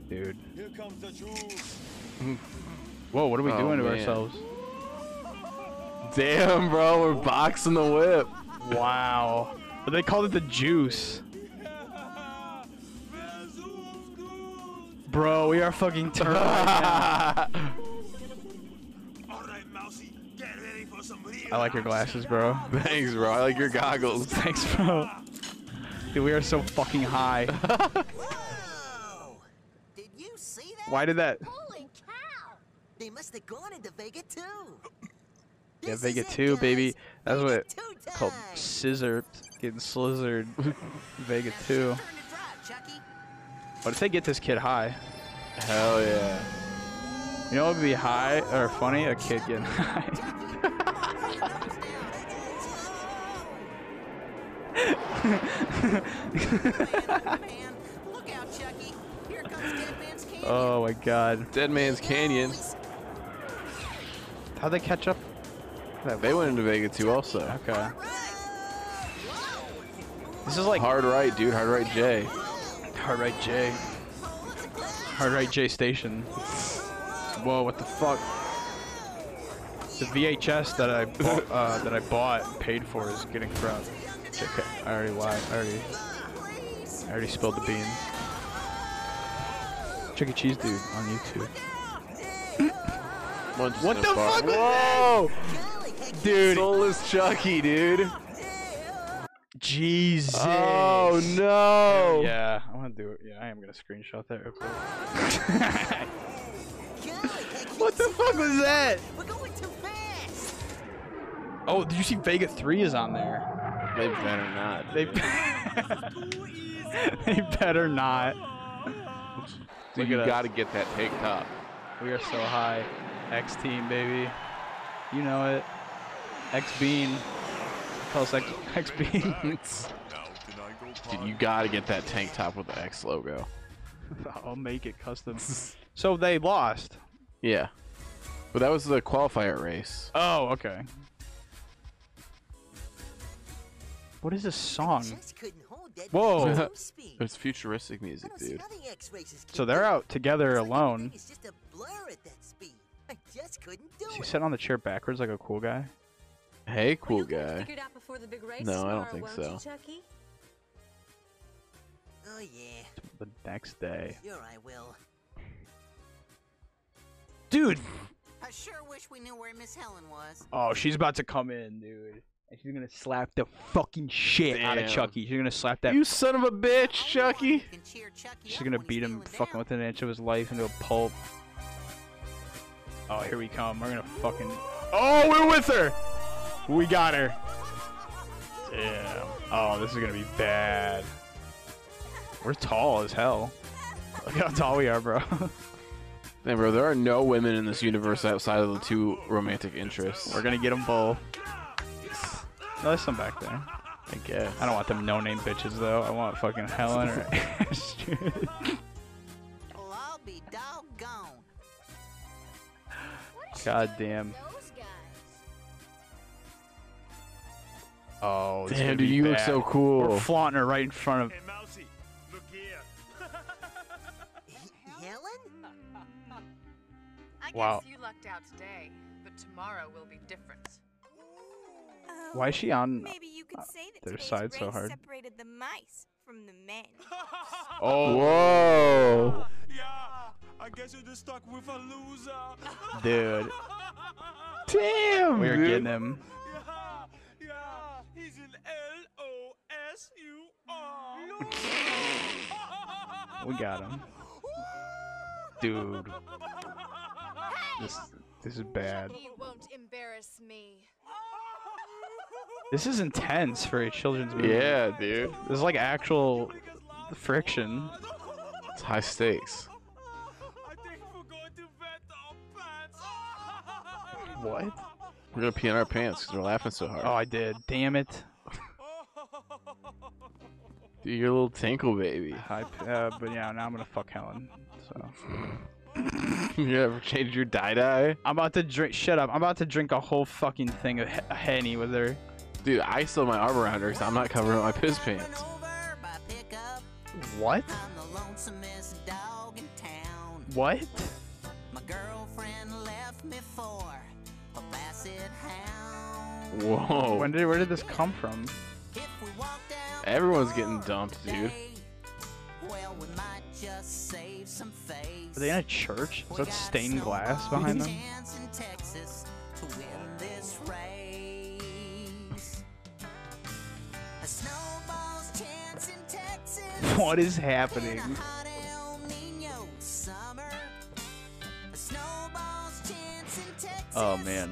Dude. Here comes the. Whoa, what are we Oh, doing to man. ourselves? Damn, bro, we're boxing the whip. Wow. But they called it the juice. Bro, we are fucking turned right now. All right, Mousy, get ready for some real I like your glasses, bro. Thanks, bro. I like your goggles. Thanks, bro. Dude, we are so fucking high. Did you see that? Why did that? Holy cow! They must have gone into Vega 2. Yeah, This Vega is it, 2, baby. That's Vega what two it's called scissor. Getting slizzard. Vega 2. Turn to drive, Chucky. What if they get this kid high? Hell yeah. You know what would be high or funny? A kid getting high. Man, look out, Chucky. Here comes Dead Man's Canyon. oh my god. Dead Man's Canyon. How'd they catch up? They went into Vega 2, also. Okay. This is like Hard right, dude. Hard right J. Hard Right J. Hard Right J Station. Whoa, what the fuck? The VHS that I bought, uh, that I bought and paid for is getting corrupt. Okay, I already lied. I already, I already spilled the beans. Chuck E. Cheese dude on YouTube. What the fuck was Whoa! Dude, Soulless Chucky, dude. Jesus. Oh no! Yeah, I want to do it. Yeah, I am gonna screenshot that real quick. what the fuck was that? We're going too fast. Oh, did you see Vega 3 is on there? They better not. They, they better not. Dude, you gotta get that tank top. We are so high. X team, baby. You know it. X Bean. Call us X, X Bean. Dude, you gotta get that tank top with the X logo. I'll make it custom. so they lost. Yeah. But that was the qualifier race. Oh, okay. What is this song? Just couldn't hold that Whoa. Man's top speed. It's futuristic music, dude. how the X-races So they're out together alone. everything is just a blur at that speed. I just couldn't do Is he it. sitting on the chair backwards like a cool guy? Hey, cool guy. Figured out before the big race No, I don't think so. You, Oh yeah, The next day. sure I will. Dude! I sure wish we knew where Miss Helen was. Oh, she's about to come in, dude. And she's gonna slap the fucking shit out of Chucky. She's gonna slap that. You son of a bitch, Chucky. Chucky She's gonna beat him feeling fucking down. with an inch of his life into a pulp. Oh, here we come. We're gonna fucking. Oh, we're with her! We got her. Damn. Oh, this is gonna be bad. We're tall as hell. Look how tall we are, bro. Hey, bro, there are no women in this universe outside of the two romantic interests. We're gonna get them both. No, there's some back there. I guess. I don't want them no-name bitches though. I want fucking Helen or Astrid. Well, I'll be doggone. God damn. Oh, this Damn, dude, be you look so cool. We're flaunting her right in front of. Hey, Mousy, look here. Helen? I Wow. guess you lucked out today, but tomorrow will be different. Oh, Why is she on Maybe you could uh, say that their side so hard? separated the mice from the men. Oh, Whoa. Yeah, I guess you're just stuck with a loser. dude, Damn, we are dude. getting him. Yeah, yeah, he's an L O S U R. We got him, dude. This this is bad. You won't embarrass me. This is intense for a children's movie. Yeah, dude. This is like actual friction. It's high stakes. I think we're going to vet our pants. What? We're gonna pee in our pants because we're laughing so hard. Oh, I did. Damn it. Dude, you're a little tinkle baby. I, uh, but yeah, now I'm gonna fuck Helen. So you ever changed your dye dye? I'm about to drink. Shut up. I'm about to drink a whole fucking thing of he- henny with her. Dude, I still have my arm around her, so I'm not covering up my piss pants. Over by pickup. What? I'm the lonesomest dog in town. What? My girlfriend left me for a basset hound. Whoa. When did? Where did this come from? If we walk down Everyone's getting dumped, dude. well, we might just save some face. Are they in a church? Is that stained glass behind them? in Texas to win this race. A snowball's chance in Texas. What is happening? in a hot El Nino summer. A snowball's chance in oh, Texas Oh man.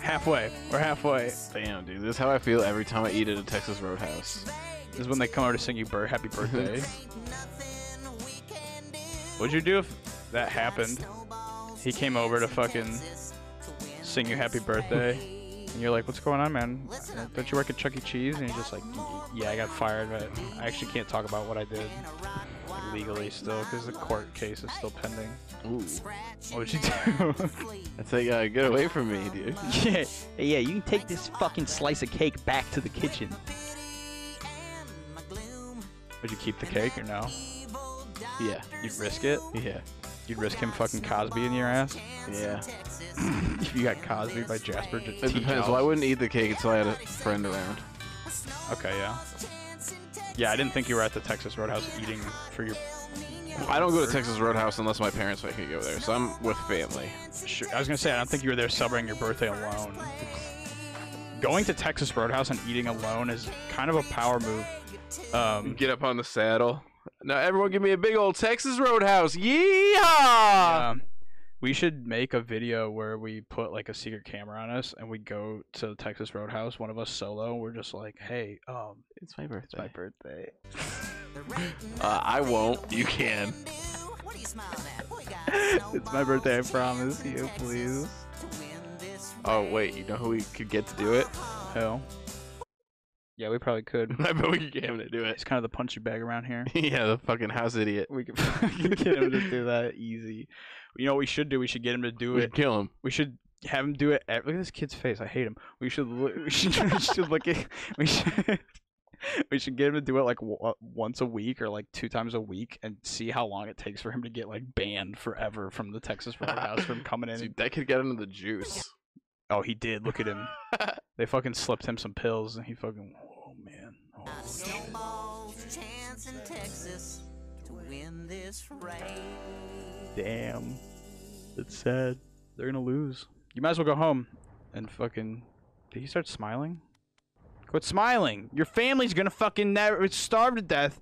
Halfway. We're halfway. Damn, dude, this is how I feel every time I eat at a Texas Roadhouse. This is when they come over to sing you bir- happy birthday. Ain't nothing we can do. What'd you do if that happened? He came over to fucking sing you happy birthday. And you're like, what's going on, man? Don't you work at Chuck E. Cheese? And you're just like, yeah, I got fired, but I actually can't talk about what I did legally still because the court case is still pending. Ooh. What would you do? That's like, uh, get away from me, dude. yeah, hey, yeah, you can take this fucking slice of cake back to the kitchen. Would you keep the cake or no? Yeah. You'd risk it? Yeah. You'd risk him fucking Cosby in your ass? Yeah. if you got Cosby by Jasper It depends. Well, I wouldn't eat the cake until I had a friend around. Okay, yeah. Yeah, I didn't think you were at the Texas Roadhouse eating for your. I don't go to Texas Roadhouse unless my parents make me go there, so I'm with family. Sure, I was gonna say I don't think you were there celebrating your birthday alone. Going to Texas Roadhouse and eating alone is kind of a power move. Um, Get up on the saddle. Now, everyone, give me a big old Texas Roadhouse. Yeehaw! um, we should make a video where we put like a secret camera on us and we go to the Texas Roadhouse. One of us solo. We're just like, hey, um, It's my birthday. It's my birthday. Uh, I won't. You can. What are you smiling at? We got it's my birthday. I promise you, please. Oh wait, you know who we could get to do it? Hell. Yeah, we probably could. I bet we could get him to do it. He's kind of the punching bag around here. yeah, the fucking house idiot. We could fucking get him to do that easy. You know what we should do? We should get him to do We it. should kill him. We should have him do it. At, look at this kid's face. I hate him. We should. Look, we should. we should look at. We should. We should get him to do it like w- once a week or like two times a week, and see how long it takes for him to get like banned forever from the Texas Roadhouse from coming in. Dude, that could get into the juice. Oh, he did. Look at him. they fucking slipped him some pills, and he fucking. Oh man. Oh. Snowball's chance in Texas to win this race. Damn. It's sad. They're gonna lose. You might as well go home and fucking. Did he start smiling? Quit smiling. Your family's gonna fucking never starve to death,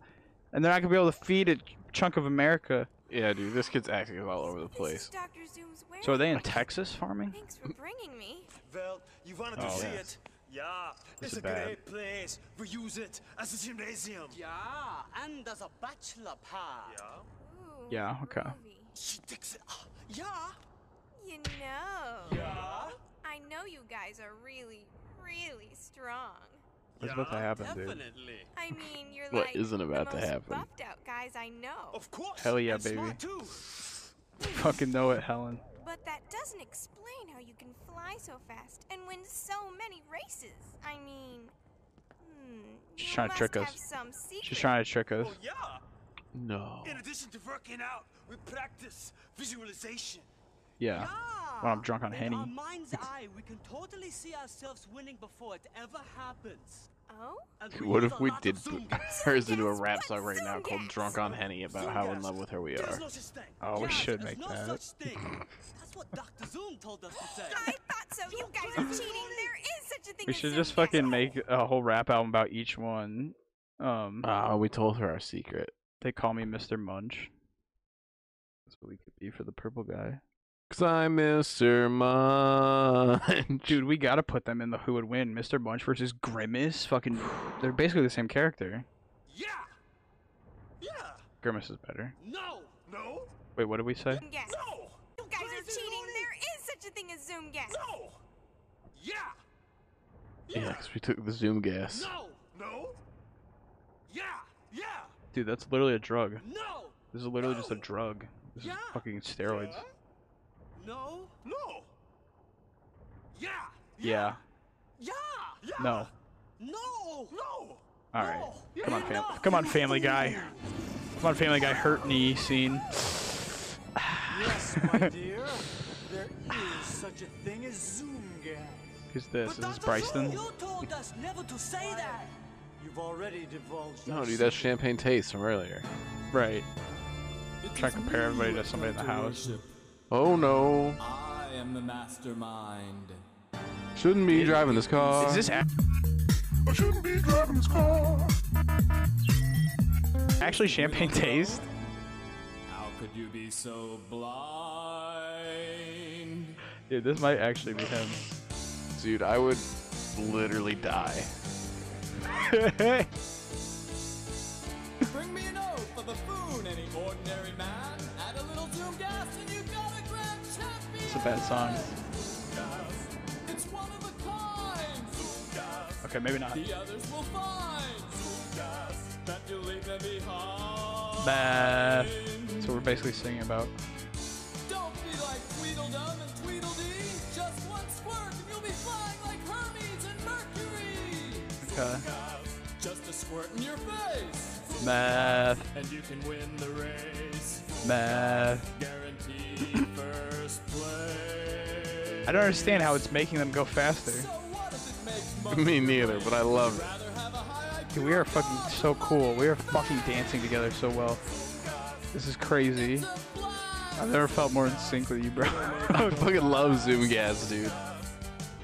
and they're not gonna be able to feed a chunk of America. Yeah, dude, this kid's acting all over the place. Dr. Zoom's where? So are they in Texas farming? Thanks for bringing me. Well, you wanted to Oh, see yeah. it? Yeah, This it's is a bad. great place. We use it as a gymnasium. Yeah, and as a bachelor pad. Yeah. Ooh, Yeah. Okay. Groovy. She thinks it. uh, Yeah. You know. Yeah. I know you guys are really, really strong. What's about to happen, dude? I mean, you're What like isn't about the to most happen? buffed out guys I know. Of course. Hell yeah, baby. Too. Fucking know it, Helen. But that doesn't explain how you can fly so fast and win so many races. I mean, hmm, She's you trying to trick us. She's trying to trick us. Oh yeah. No. In addition to working out, we practice visualization. Yeah. When I'm drunk on In Henny. our mind's eye, we can totally see ourselves winning before it ever happens. Oh? Dude, what if we did of put hers into a rap song right now called Drunk on Henny about how in love with her we are? no such thing. Oh, we should make that. That's what Dr. Zoom told us to say. I thought so. You guys are cheating. There is such a thing We should just fucking make a whole rap album about each one. Um, Ah, we told her our secret. They call me Mr. Munch. That's what we could be for the purple guy. Cause I'm Mr. Munch. Dude, we gotta put them in the who would win. Mr. Munch versus Grimace. Fucking, they're basically the same character. Yeah. Yeah. Grimace is better. No. No. Wait, what did we say? Zoom. No. You guys are cheating. There is such a thing as Zoom gas. No. Yeah. Yeah, cause we took the Zoom gas. No. No. Yeah. Yeah. Dude, that's literally a drug. No. This is literally just a drug. This is fucking steroids. No. No. Yeah. Yeah. Yeah. Yeah. No. No. No. All right. Come on, fam. Come on, Family Guy. Come on, Family Guy. Hurt knee scene. Yes, my dear. There is such a thing as Zoom gas. Who's this? Is this Dr. Bryston? You told us never to say that. You've already divulged. No, dude, that's champagne taste from earlier. Right. Try to compare everybody to somebody in the house. Oh no. I am the mastermind. Shouldn't be driving this car. Is this a- I shouldn't be driving this car. actually champagne taste? How could you be so blind? Dude, this might actually be him. Dude, I would literally die. Bring me an oath, a buffoon, any ordinary man. Add a little zoom gas and you got a grand champion. It's a bad song. It's one of a kind. Okay, maybe not. The others will find that you leave them behind. Bah. That's what we're basically singing about. Okay. Just a squirt in your face. Math. And you can win the race. Math. Guaranteed first place. I don't understand how it's making them go faster. Me neither, but I love it. Dude, we are fucking so cool. We are fucking dancing together so well. This is crazy. I've never felt more in sync with you, bro. I fucking love Zoom gas, dude.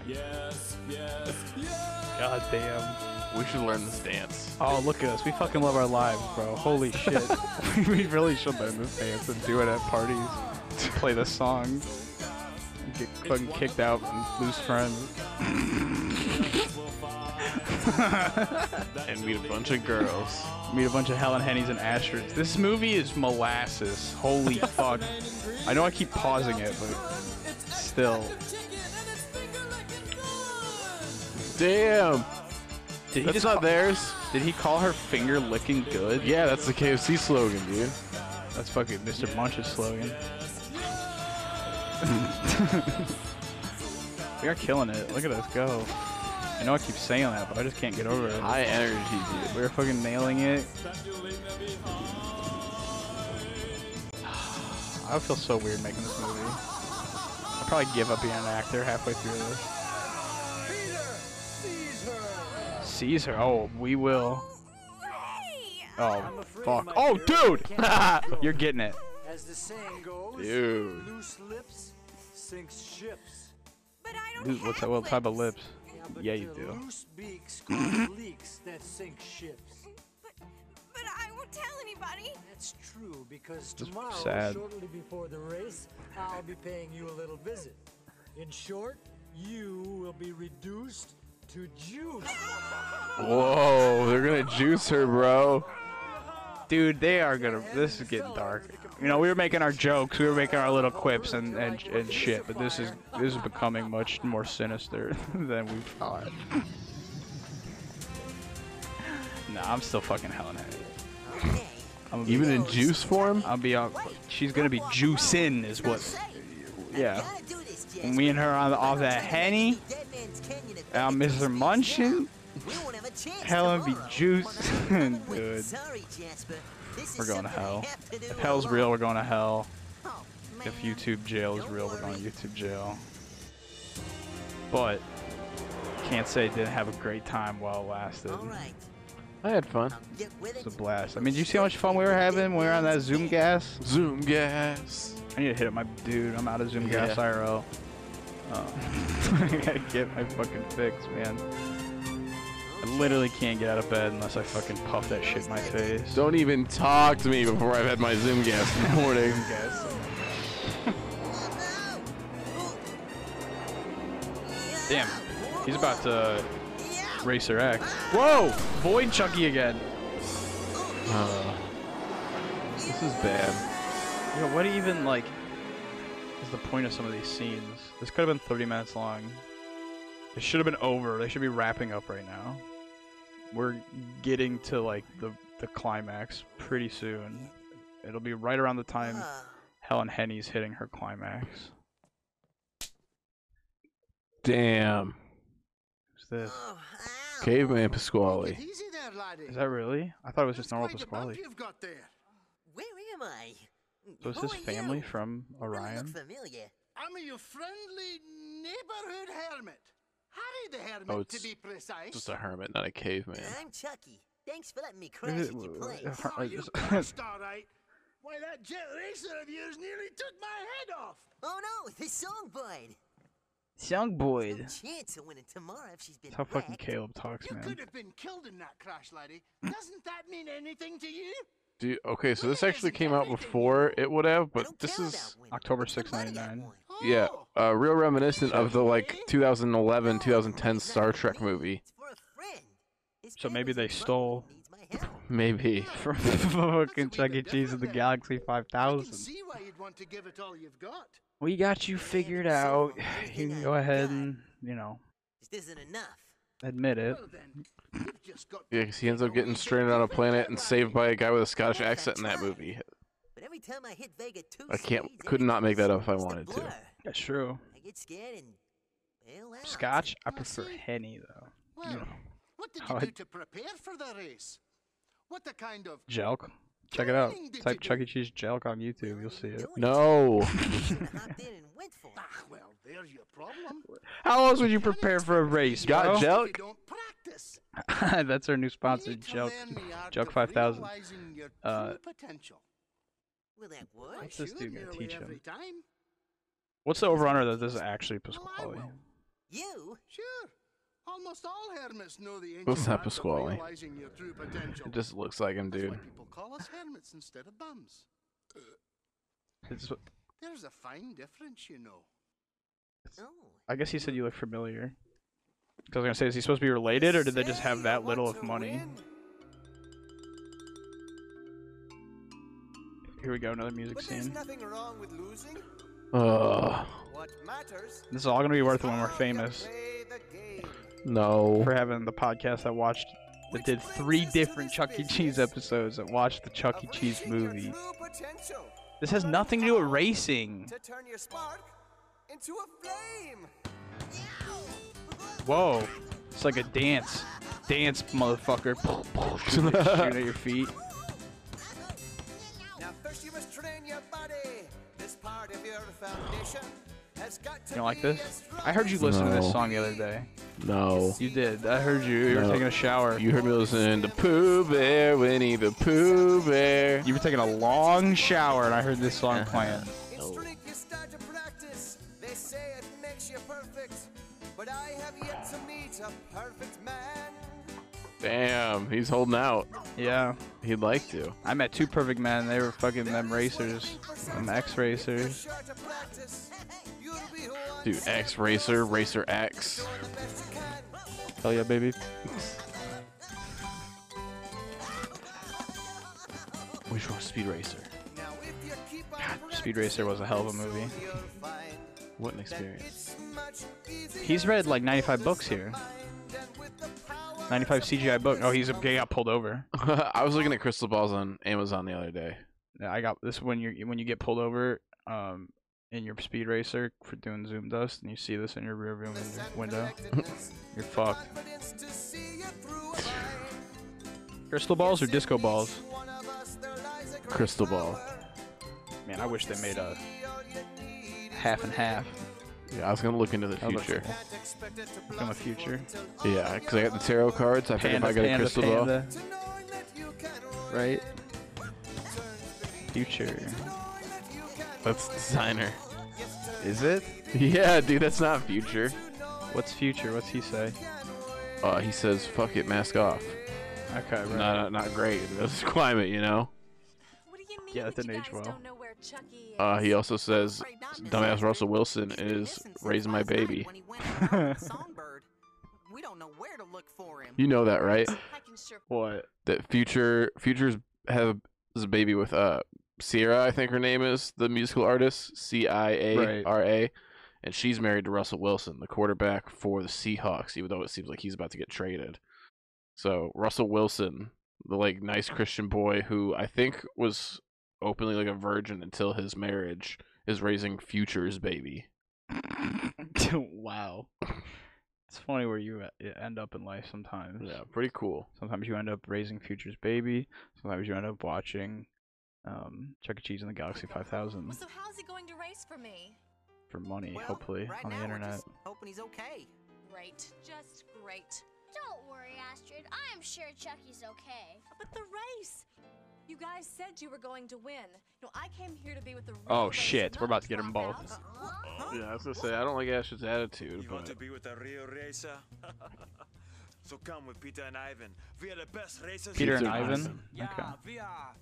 Yes, yes, yes. God damn. We should learn this dance. Oh, look at us. We fucking love our lives, bro. Holy shit. we really should learn this dance and do it at parties. Play this song. Get fucking kicked out and lose friends. and meet a bunch of girls. Meet a bunch of Helen Hennies and Astrids. This movie is molasses. Holy fuck. I know I keep pausing it, but still. Damn. Did he That's just not theirs. Did he call her finger licking good? Yeah, that's the KFC slogan, dude. That's fucking Mr. Munch's slogan. we are killing it. Look at us go. I know I keep saying that, but I just can't get over it. High energy, dude. We're fucking nailing it. I would feel so weird making this movie. I'd probably give up being an actor halfway through this. Seize her. Oh, we will. Oh, oh fuck. Oh, dude! You're getting it. As the saying goes, Dude. loose lips sinks ships. Dude, what's that? What type of lips? but Yeah, you do. Loose beaks leaks that sink ships. But I won't tell anybody. That's true because Just tomorrow, sad. shortly before the race, I'll be paying you a little visit. In short, you will be reduced to juice. Whoa, they're gonna juice her, bro. dude, they are gonna. This is getting dark. You know, we were making our jokes, we were making our little quips and and, and shit, but this is this is becoming much more sinister than we thought. nah, I'm still fucking Helen Henny. I'm be- Even in juice form? I'll be out. She's gonna be juicing, is what. Yeah. When me and her on off that henny, and I'm Mr. Munchin. Helen be juicing, dude. We're going to hell. If hell's real, we're going to hell. If YouTube jail is real, we're going to YouTube jail. But can't say didn't have a great time while it lasted. I had fun. It's a blast. I mean, did you see how much fun we were having when we were on that Zoom gas? Zoom gas. I need to hit up my dude. I'm out of Zoom gas Yeah. IRL. Uh, I gotta get my fucking fix, man. I literally can't get out of bed unless I fucking puff that shit in my face. Don't even talk to me before I've had my Zoom gas in the morning. Damn, he's about to race Racer X. Whoa! Void Chucky again. Uh, this is bad. Yo, what even like is the point of some of these scenes? This could have been 30 minutes long. It should have been over. They should be wrapping up right now. We're getting to like the the climax pretty soon. It'll be right around the time Helen Henny's hitting her climax. Damn. Who's this? Oh, Caveman Pasqually. Easy there. Is that really? I thought it was just normal Pasqually. You've got there. Where am I? So is Who this family you? from Orion? familiar. I'm your friendly neighborhood hermit. Harry the hermit, Oh, to it's be precise. Just a hermit, not a caveman. I'm Chucky. Thanks for letting me crash it- at your place. Oh, you this- crashed, all right. Why, that jet racer of yours nearly took my head off. Oh no, the songbird. Young boy. No chance of winning tomorrow if she's been That's how fucking. Caleb talks, You man. You could have been killed in that crash, laddie. Doesn't that mean anything to you? Do you, okay, so this actually came out before it would have, but this is October 6, 99. yeah, uh, real reminiscent of the like 2011, 2010 Star Trek movie. So maybe they stole Maybe. from fucking Chuck E. Cheese of the Galaxy 5000. See why you'd want to give it all you've got. We got you figured out. You can go ahead and, you know, This isn't enough. Admit it. Yeah, because he ends up getting stranded on a planet and saved by a guy with a Scottish accent in that movie. But every time I hit Vega 2 I can't, speeds, could not make that up if I wanted to. blur. That's true. I get scared and bail out. Scotch, I prefer Henny though. Well, You know, what did you I- do to prepare for the race? What the kind of Jelk. Check it out. Type Chuck E. Cheese Jelk on YouTube. You'll see it. No. Ah, well, there's your problem. How else would you prepare for a race, Got bro? Jelk? Don't. That's our new sponsor, Jelk. Jelk 5000. Uh, true potential. Will that work? what's this dude gonna teach him? time. What's the over-under that this is actually Pasqually? You? Sure. Almost all hermits know the ancient What's that, art Pasqually? your true potential. It just looks like him, dude. People call us hermits instead of bums. It's, There's a fine difference, you know. I guess he said you look familiar. Because I was gonna say, is he supposed to be related, or did they just have that little of money? Here we go, another music But scene. nothing wrong with losing. Ugh. What matters This is all gonna be worth it when we're famous. No. For having the podcast that watched, that did three different Chuck E. Cheese episodes that watched the Chuck E. Cheese movie. This has nothing to do with racing. to turn your spark into a flame. Whoa, it's like a dance, dance, motherfucker. Shoot at your feet. Now first you must train your body. This part of your foundation has got to You don't like this? I heard you listen to this song the other day. No. You did. I heard you. You were taking a shower. You heard me listening to Pooh Bear, Winnie the Pooh Bear. You were taking a long shower, and I heard this song uh-huh. playing. Damn, he's holding out. Yeah. He'd like to. I met two perfect men. They were fucking them racers, them X racers. Sure to practice. You'll be who I'm Dude, X Racer, Racer X. Hell yeah, baby. for Speed Racer. God, Speed Racer was a hell of a movie. What an experience. He's read like 95 books here. 95 CGI book. Oh, he's a he got pulled over. I was looking at crystal balls on Amazon the other day. Yeah, I got this when you when you get pulled over um in your speed racer for doing zoom dust and you see this in your rear view win- window. You're fucked. Crystal balls or disco balls? Crystal ball. Man, I wish they made a half and half. Yeah, I was gonna look into the future. cool. From the future. Yeah, because I got the tarot cards. I figured if I got a crystal ball. Right? Future. That's designer. Is it? Yeah, dude, that's not future. What's future? What's he say? Uh, he says, "Fuck it, mask off." Okay, right. Not not great. This climate, you know. Yeah, that didn't age well. Uh, he also says, "Dumbass Russell Wilson is raising my baby." We don't know where to look for him. You know that, right? What? That future futures have a baby with uh Ciara, I think her name is the musical artist C I A R A, and she's married to Russell Wilson, the quarterback for the Seahawks. Even though it seems like he's about to get traded, so Russell Wilson, the like nice Christian boy who I think was openly like a virgin until his marriage, is raising Future's baby. wow. It's funny where you e- end up in life sometimes. Yeah, pretty cool. Sometimes you end up raising Future's baby. Sometimes you end up watching um, Chuck E. Cheese in the Galaxy 5000 So how's he going to race for me? for money, hopefully, right on the now we're internet. just hoping he's okay. Great. Just great. Don't worry, Astrid. I am sure Chucky's okay. But the race! You guys said you were going to win. You know, I came here to be with the Oh shit, we're about to get them both. Uh-huh. Yeah, I was gonna say I don't like Ash's attitude, You want to be with a real racer? so come with Peter and Ivan. We are the best racers. Peter and Peter Ivan? Ivan. Okay. we are.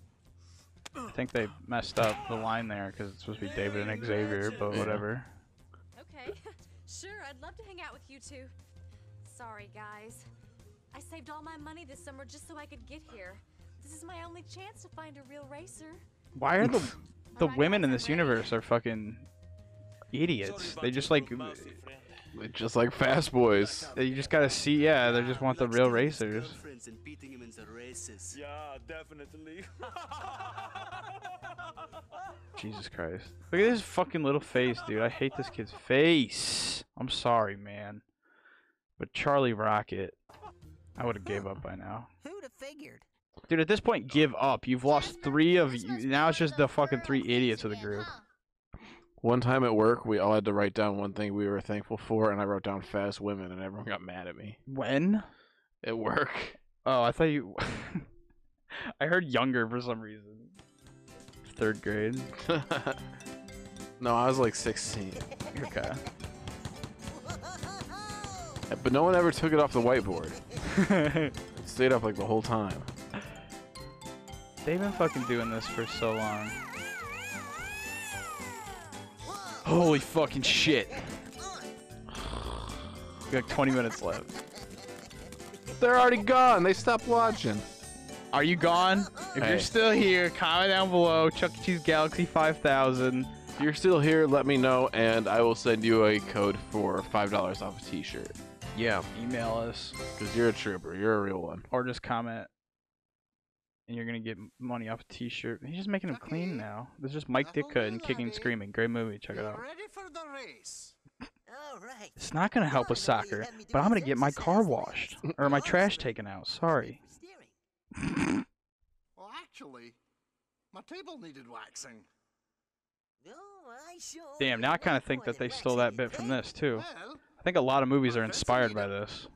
I think they messed up the line there because it's supposed to be David and Xavier, but whatever. Okay. sure, I'd love to hang out with you two. Sorry, guys. I saved all my money this summer just so I could get here. This is my only chance to find a real racer. Why are the the women in this universe are fucking idiots? They just like They're just like fast boys. They just gotta see. Yeah, they just want the real racers. And beating him in the races. Yeah, definitely. Jesus Christ. Look at his fucking little face, dude. I hate this kid's face. I'm sorry, man. But Charlie Rocket, I would have gave up by now. Who'd have figured? Dude, at this point, give up. You've lost three of you. Now it's just the fucking three idiots of the group. One time at work, we all had to write down one thing we were thankful for, and I wrote down fast women, and everyone got mad at me. When? At work. Oh, I thought you. I heard younger for some reason. Third grade. no, I was like 16. Okay. But no one ever took it off the whiteboard. it stayed up like the whole time. They've been fucking doing this for so long. Holy fucking shit. We got 20 minutes left. They're already gone. They stopped watching. Are you gone? If Hey. you're still here, comment down below. Chuck E. Cheese Galaxy 5000. If you're still here, let me know, and I will send you a code for $5 off a t shirt. Yeah. Email us. Because you're a trooper. You're a real one. Or just comment. And you're going to get money off a t shirt. He's just making them clean now. This is just Mike Ditka and Kicking and Screaming. Great movie. Check it out. Ready for the race? All right. It's not going to help with soccer, but I'm going to get my car washed. Or my trash taken out. Sorry. Well, actually, my table needed waxing. Damn, now I kind of think that they stole that bit from this, too. I think a lot of movies are inspired by this.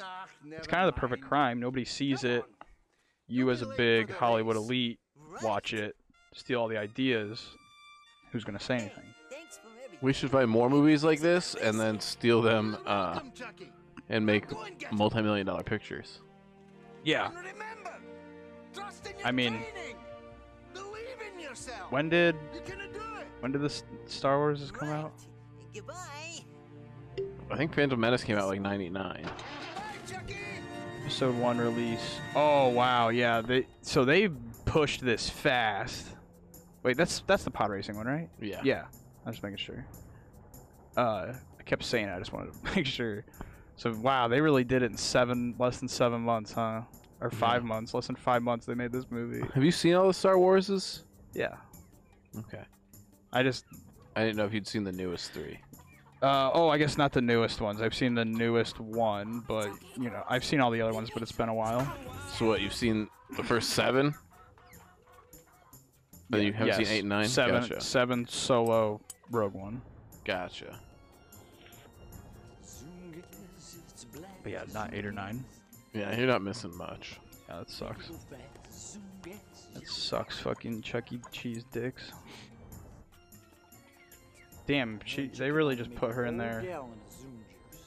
Ah, it's kind of the perfect crime. Nobody sees it. You, as a big Hollywood elite, watch it, steal all the ideas. Who's going to say anything? We should find more movies like this and then steal them uh, and make multi million dollar pictures. Yeah. I mean, Believe in yourself. when did You can do it. when did this Star Wars come out? I think Phantom Menace came out like 99. Episode one release. Oh wow, yeah. They so they pushed this fast. Wait, that's that's the pod racing one, right? Yeah. Yeah. I'm just making sure. Uh, I kept saying it, I just wanted to make sure. So wow, they really did it in seven, less than seven months, huh? Or five months, less than five months. They made this movie. Have you seen all the Star Warses? Yeah. Okay. I just. I didn't know if you'd seen the newest three. Uh, oh, I guess not the newest ones. I've seen the newest one, but you know, I've seen all the other ones, but it's been a while. So what? You've seen the first seven? Then you haven't Yes. seen eight and nine. Seven, Gotcha. seven solo Rogue One. Gotcha. But yeah, not eight or nine. Yeah, you're not missing much. Yeah, that sucks. That sucks, fucking Chuck E. Cheese dicks. Damn, she they really just put her in there. Gallon of Zoom juice.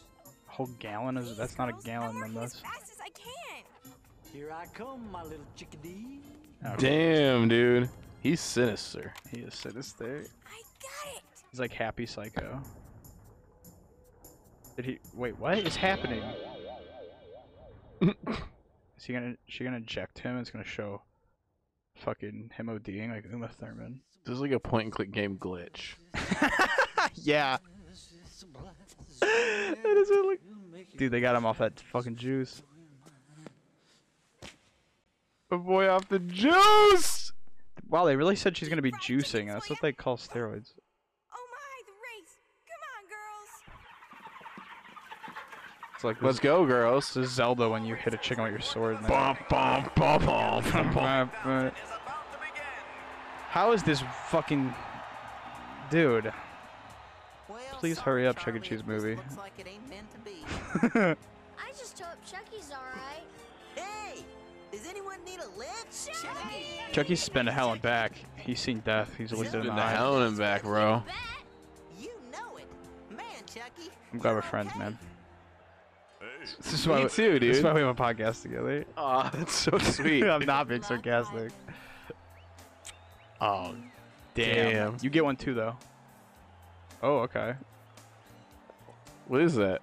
A whole gallon is that's not a gallon then that's. Fast as I can. Here I come, my little chickadee. Oh, Damn, dude. He's sinister. He is sinister. I got it. He's like happy psycho. Did he wait, what is happening? is he gonna she gonna eject him? It's gonna show fucking him ODing like Uma Thurman. This is like a point and click game glitch. yeah. that is what look. Dude, they got him off that fucking juice. A boy off the juice. Wow, they really said she's gonna be juicing. That's what they call steroids. Oh my, the race. Come on, girls. It's like Let's go, girls. This is Zelda when you hit a chicken with your sword. and then- Bum, bum, bum, bum, bum, bum. How is this fucking dude? Well, Please hurry up, Chuck E. Cheese movie. looks like it ain't meant to be. I just hope Chucky's alright. hey, does anyone need a lift? Chucky! Chucky's been to hell and back. He's seen death. He's looked at Been an to hell and back, bro. You know it. Man, Chucky. I'm glad we're friends, man. This is why Me we- too, This is dude. why we have a podcast together. Aw, that's so sweet. I'm not being sarcastic. Oh, damn. Damn. You get one too, though. Oh, okay. What is that?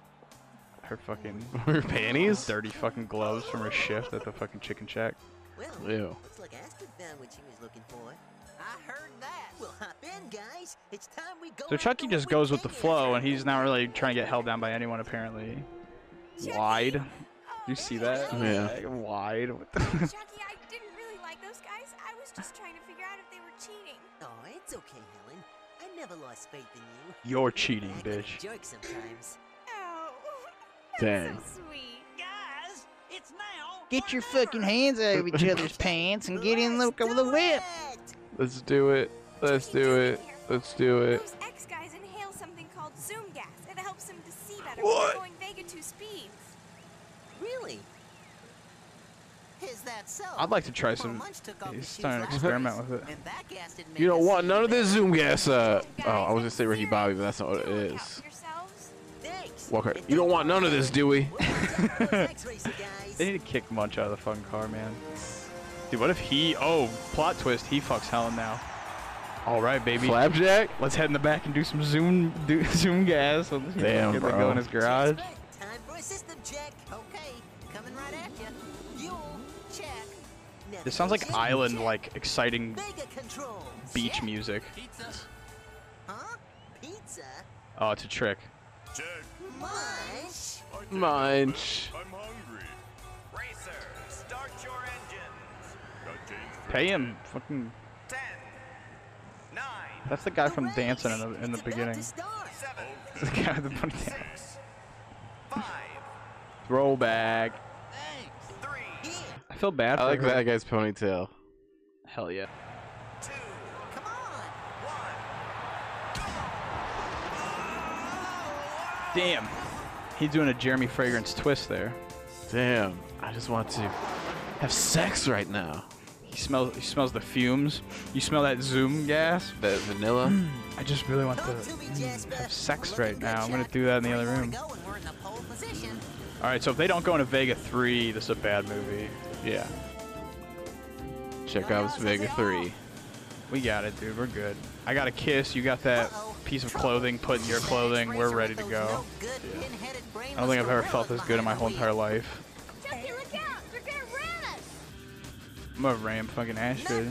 Her fucking Her panties? dirty fucking gloves from her shift at the fucking chicken shack. Well, Ew. looks like Aspen found what she was looking for. I heard that. Well, hop in, guys. It's time we go. So out Chucky just one goes with the flow, and he's not really trying to get held down by anyone, apparently. Wide. Oh, you see that? Yeah. Wide. What the- Chucky, I didn't really like those guys. I was just trying to cheating. Oh, it's okay, Helen. I never lost faith in you. You're cheating, Act bitch. jerk sometimes. Oh, Dang. so sweet. Guys, it's now. Get your fucking hands out of each other's pants and get in the, Let's the whip. Let's do it. Let's do it. Let's do it. Those X guys inhale something called zoom gas. It helps them to see better What? when they're going Vega 2 speeds. Really? Is that so? I'd like to try some. Munch took off He's his starting to experiment with it. and that gas didn't make You don't want none of this. Zoom gas. Uh, oh, I was gonna say Ricky Bobby, but that's not what it Look is. out for yourselves. Thanks. Walker, you don't want none of this, do we? They need to kick Munch out of the fucking car, man. Dude, what if he? Oh, plot twist. He fucks Helen now. All right, baby. Flapjack? Let's head in the back and do some zoom, do zoom gas. Let's Damn, get that bro. go in his garage. Time for a system check. This sounds like island, like exciting beach music. Oh, it's a trick. Munch? Munch. I'm hungry. Racer, start your engines. Pay him. Fucking. Ten, nine, That's the guy from dancing in the in the beginning. seven, the guy with the bunny dance. six, five, Throwback. Three, Here, I feel bad I for like her. that guy's ponytail. Hell yeah. two, come on. Damn. He's doing a Jeremy Fragrance twist there. Damn. I just want to have sex right now. He smells. He smells the fumes. You smell that zoom gas? That vanilla. I just really want to to me, mm, have sex We're right now. good, I'm gonna do that in the other room. to go and we're in the pole position. All right. So if they don't go into Vega three, this is a bad movie. Yeah. Check out this Vega 3. We got it, dude. We're good. I got a kiss. You got that piece of clothing put in your clothing. We're ready to go. I don't think I've ever felt this good in my whole entire life. Chucky, look out! They're gonna ram us! I'm gonna ram fucking Astrid.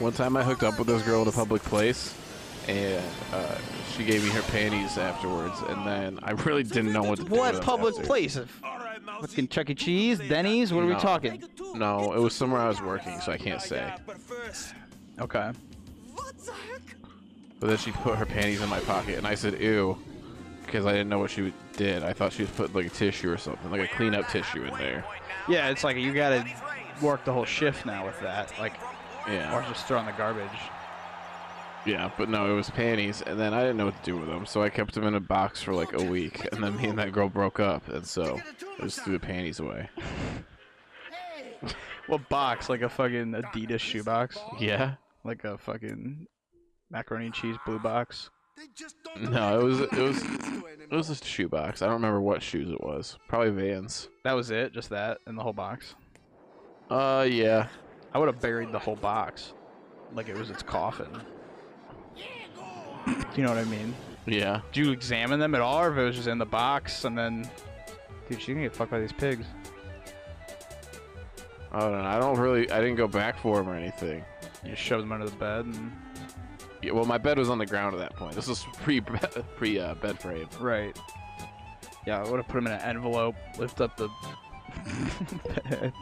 One time I hooked up with this girl in a public place, and uh, she gave me her panties afterwards, and then I really didn't know what to do. with What public after. place? Fucking Chuck E. Cheese, Denny's. What are we talking? No, it was somewhere I was working, so I can't say. Okay. But then she put her panties in my pocket, and I said, "Ew," because I didn't know what she did. I thought she was putting like a tissue or something, like a cleanup tissue in there. Yeah, it's like you gotta work the whole shift now with that, like, Yeah. or just throw in the garbage. Yeah, but no, it was panties, and then I didn't know what to do with them, so I kept them in a box for like a week, and then me and that girl broke up, and so I just threw the panties away. What box? Like a fucking Adidas shoebox? Yeah. Like a fucking macaroni and cheese blue box? No, it was it was it was just a shoebox. I don't remember what shoes it was. Probably Vans. That was it? Just that and the whole box? Uh, yeah. I would have buried the whole box, like it was its coffin. Do you know what I mean? Yeah. Do you examine them at all, or if it was just in the box and then, dude, she's gonna get fucked by these pigs. I don't know. I don't really. I didn't go back for him or anything. You shoved him under the bed and. Yeah, well, my bed was on the ground at that point. This was pre pre uh, bed frame. Right. Yeah, I would have put him in an envelope, lift up the bed,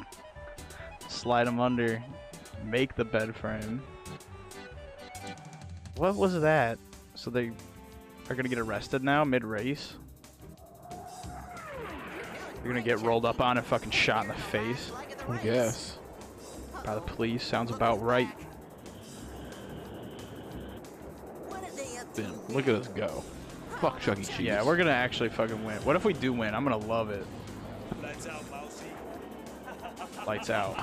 slide him under, make the bed frame. What was that? So they are gonna get arrested now mid race? You're gonna get rolled up on and fucking shot in the face? I guess. By the police. Sounds about right. Damn, look at us go. Fuck Chuck E. Cheese. Yeah, we're gonna actually fucking win. What if we do win? I'm gonna love it. Lights out, mousy. Lights out.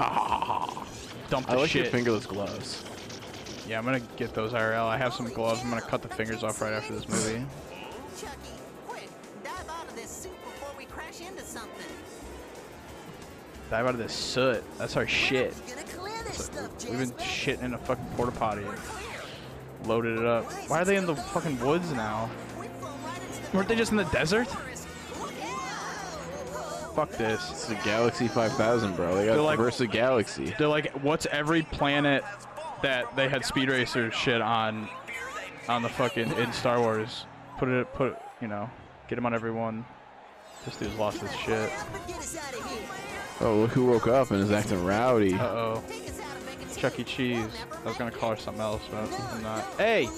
Dump the I like shit. your fingerless gloves. Yeah, I'm gonna get those IRL. I have some gloves. I'm gonna cut the fingers off right after this movie. Dive out of this soot. That's our shit. We've been shitting in a fucking porta potty. Loaded it up. Why are they in the fucking woods now? Weren't they just in the desert? Fuck this. It's the Galaxy 5000, bro. They got They're like- traverse the galaxy. They're like, what's every planet that they had Speed Racer shit on, on the fucking in Star Wars? Put it, put, you know, get them on every one. This dude's lost his shit. Oh, look who woke up and is acting rowdy. Uh oh. Chuck E. Cheese. I was gonna call her something else, but I'm not. Hey!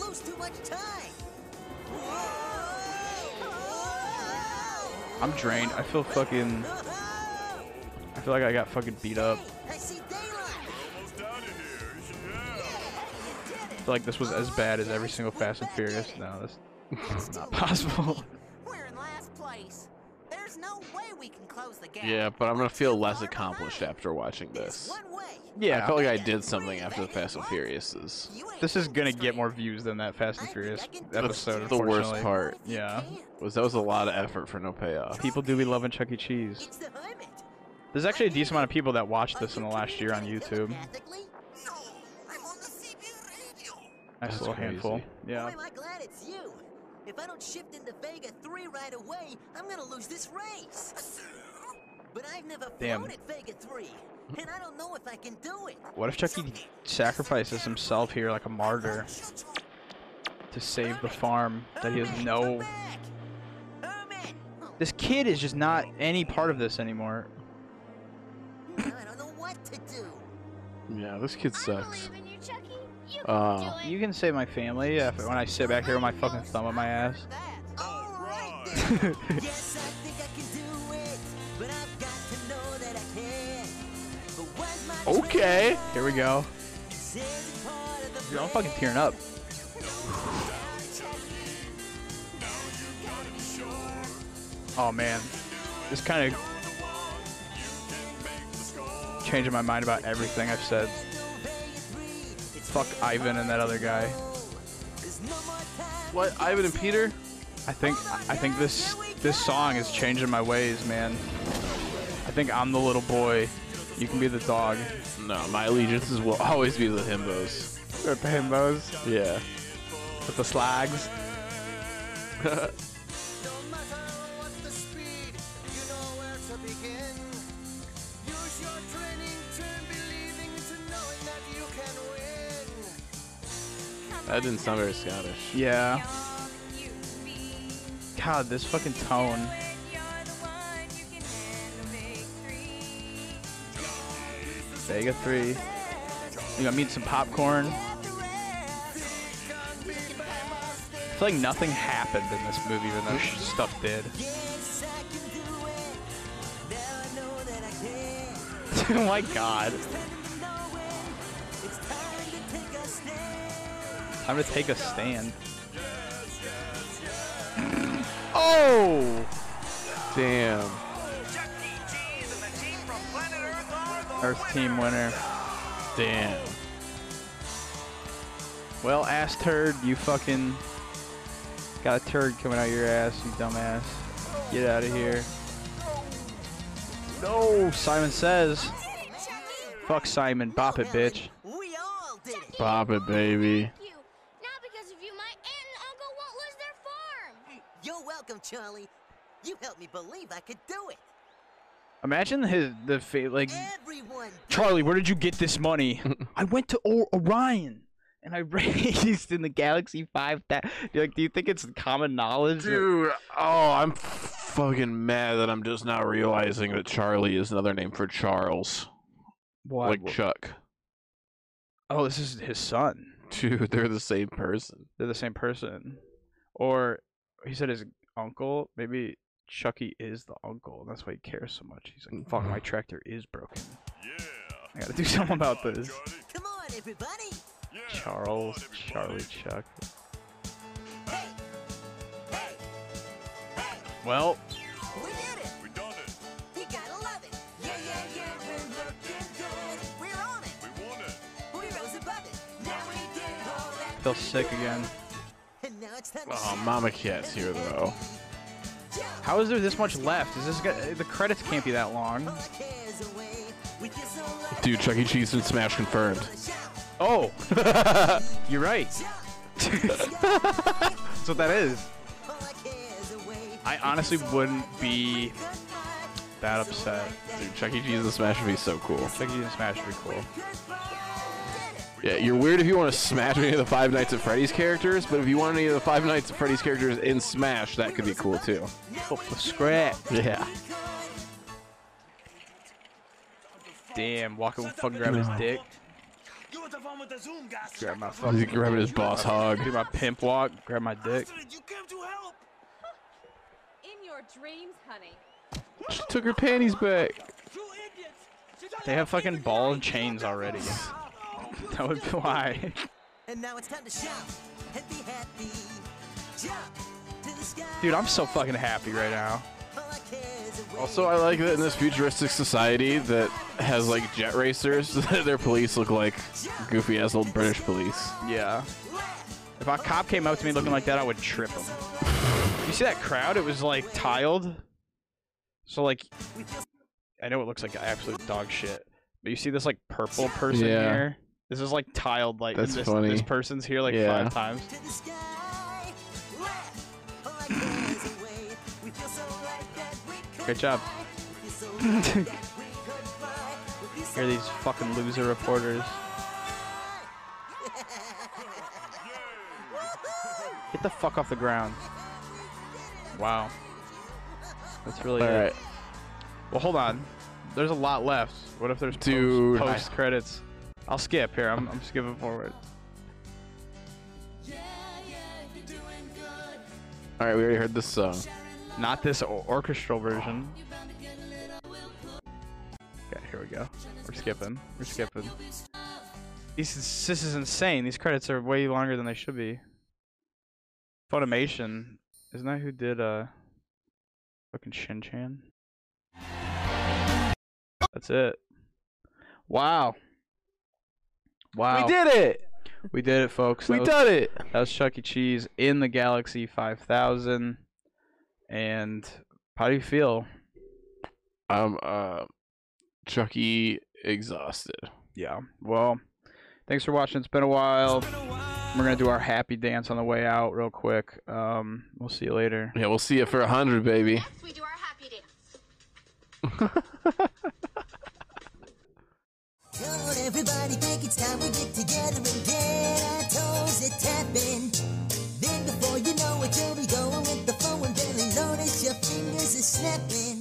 I'm drained. I feel fucking. I feel like I got fucking beat up. I feel like this was as bad as every single Fast and Furious. No, that's not possible. Yeah, but I'm gonna feel less accomplished after watching this. Yeah. I felt like I did something after the Fast and Furiouses. This is gonna get more views than that Fast and Furious episode. the worst part. Yeah. Was that was a lot of effort for no payoff. People do be loving Chuck E. Cheese. There's actually a decent amount of people that watched this in the last year on YouTube. Nice That's little handful. crazy. Yeah. Boy, am I glad it's you. If I don't shift into Vega 3 right away, I'm gonna lose this race. But I've never Damn. flown at Vega 3, hmm? and I don't know if I can do it. What if Chucky sacrifices himself here like a martyr to save the farm that he has no. This kid is just not any part of this anymore. Hmm, I don't know what to do. Yeah, this kid sucks. You Uh, You can save my family if, when I sit back here with my fucking thumb up my ass. yes, I think I can do it, but I've got to know that I can. But where's my Okay. Here we go. Dude, I'm fucking tearing up. Oh man, this kind of changing my mind about everything I've said. Fuck Ivan and that other guy. What? Ivan and Peter? I think I think this this song is changing my ways, man. I think I'm the little boy. You can be the dog. No, my allegiances will always be the himbos. With the himbos. Yeah. With the slags. That didn't sound very Scottish. Yeah. God, this fucking tone. Vega 3. You gonna meet some popcorn? I feel like nothing happened in this movie, even though stuff did. oh my god. Time to take a stand. Oh! Damn. Earth team winner. Damn. Well, ass turd, you fucking got a turd coming out your ass, you dumbass. Get out of here. No, Simon says. Fuck Simon, bop it, bitch. Bop it, baby. Me believe I could do it. Imagine his the fate like Everyone. Charlie, where did you get this money? I went to o- Orion and I raised in the Galaxy Five. That like, do you think it's common knowledge? that- Dude, oh, I'm fucking mad that I'm just now realizing that Charlie is another name for Charles. Why? Like Chuck. Oh, this is his son. Dude, they're the same person. They're the same person. Or he said his uncle. Maybe Chucky is the uncle, that's why he cares so much. He's like, mm. "Fuck, my mm. tractor is broken. I gotta do something about this." Come on, everybody. Charles, Charlie, Chuck. Well, We did it. We done it. You gotta love it. Yeah, yeah, yeah. We're looking good. We're on it. We won it. We rose above it. Now we did all that. feel sick again. And now it's time to Oh, Mama Cat's here though. How is there this much left? Is this the credits can't be that long? cares away. We feel so lucky. Dude, Chuck E. Cheese and Smash confirmed. Oh, you're right. That's what that is. I honestly wouldn't be that upset. Dude, Chuck E. Cheese and Smash would be so cool. Chuck E. Cheese and Smash would be cool. Yeah, you're weird if you want to smash any of the Five Nights at Freddy's characters, but if you want any of the Five Nights at Freddy's characters in Smash, that could be cool too. Flip the scrap. Yeah. Damn, Walker would fucking grab his dick. Grab my He's grabbing his boss hog. Do my pimp walk. Grab my dick. In your dreams, honey. She took her panties back. They have fucking ball and chains already. that would be why. And now it's time to shout and be happy. Jump to the sky. Dude, I'm so fucking happy right now. Also, I like that in this futuristic society that has like jet racers, their police look like goofy ass old British police. Yeah. If a cop came up to me looking like that, I would trip him. You see that crowd? It was like tiled. So like, I know it looks like absolute dog shit, but you see this like purple person Yeah. here? This is like tiled. Like That's this, funny. this person's here like Yeah. five times. Great job. Here are these fucking loser reporters. Get the fuck off the ground. Wow. That's really All good. right. Well, hold on. There's a lot left. What if there's Dude, I- post, post credits? I'll skip here. I'm, I'm skipping forward. All right, we already heard this song. Not this orchestral version. Okay, here we go. We're skipping. We're skipping. This is, this is insane. These credits are way longer than they should be. Funimation. Isn't that who did uh fucking Shin Chan? That's it. Wow. Wow. We did it. We did it, folks. We That was- done it. That was Chuck E. Cheese in the Galaxy 5000. And how do you feel? I'm uh, Chucky exhausted. Yeah. Well, thanks for watching. It's been a while. We're gonna do our happy dance on the way out, real quick. Um, we'll see you later. Yeah, we'll see you for a hundred, baby. Yes, We do our happy dance. Come on, everybody, think it's time we get together and get our toes are tapping. Then before you know it, you'll be going with the flow and barely notice your fingers are snapping.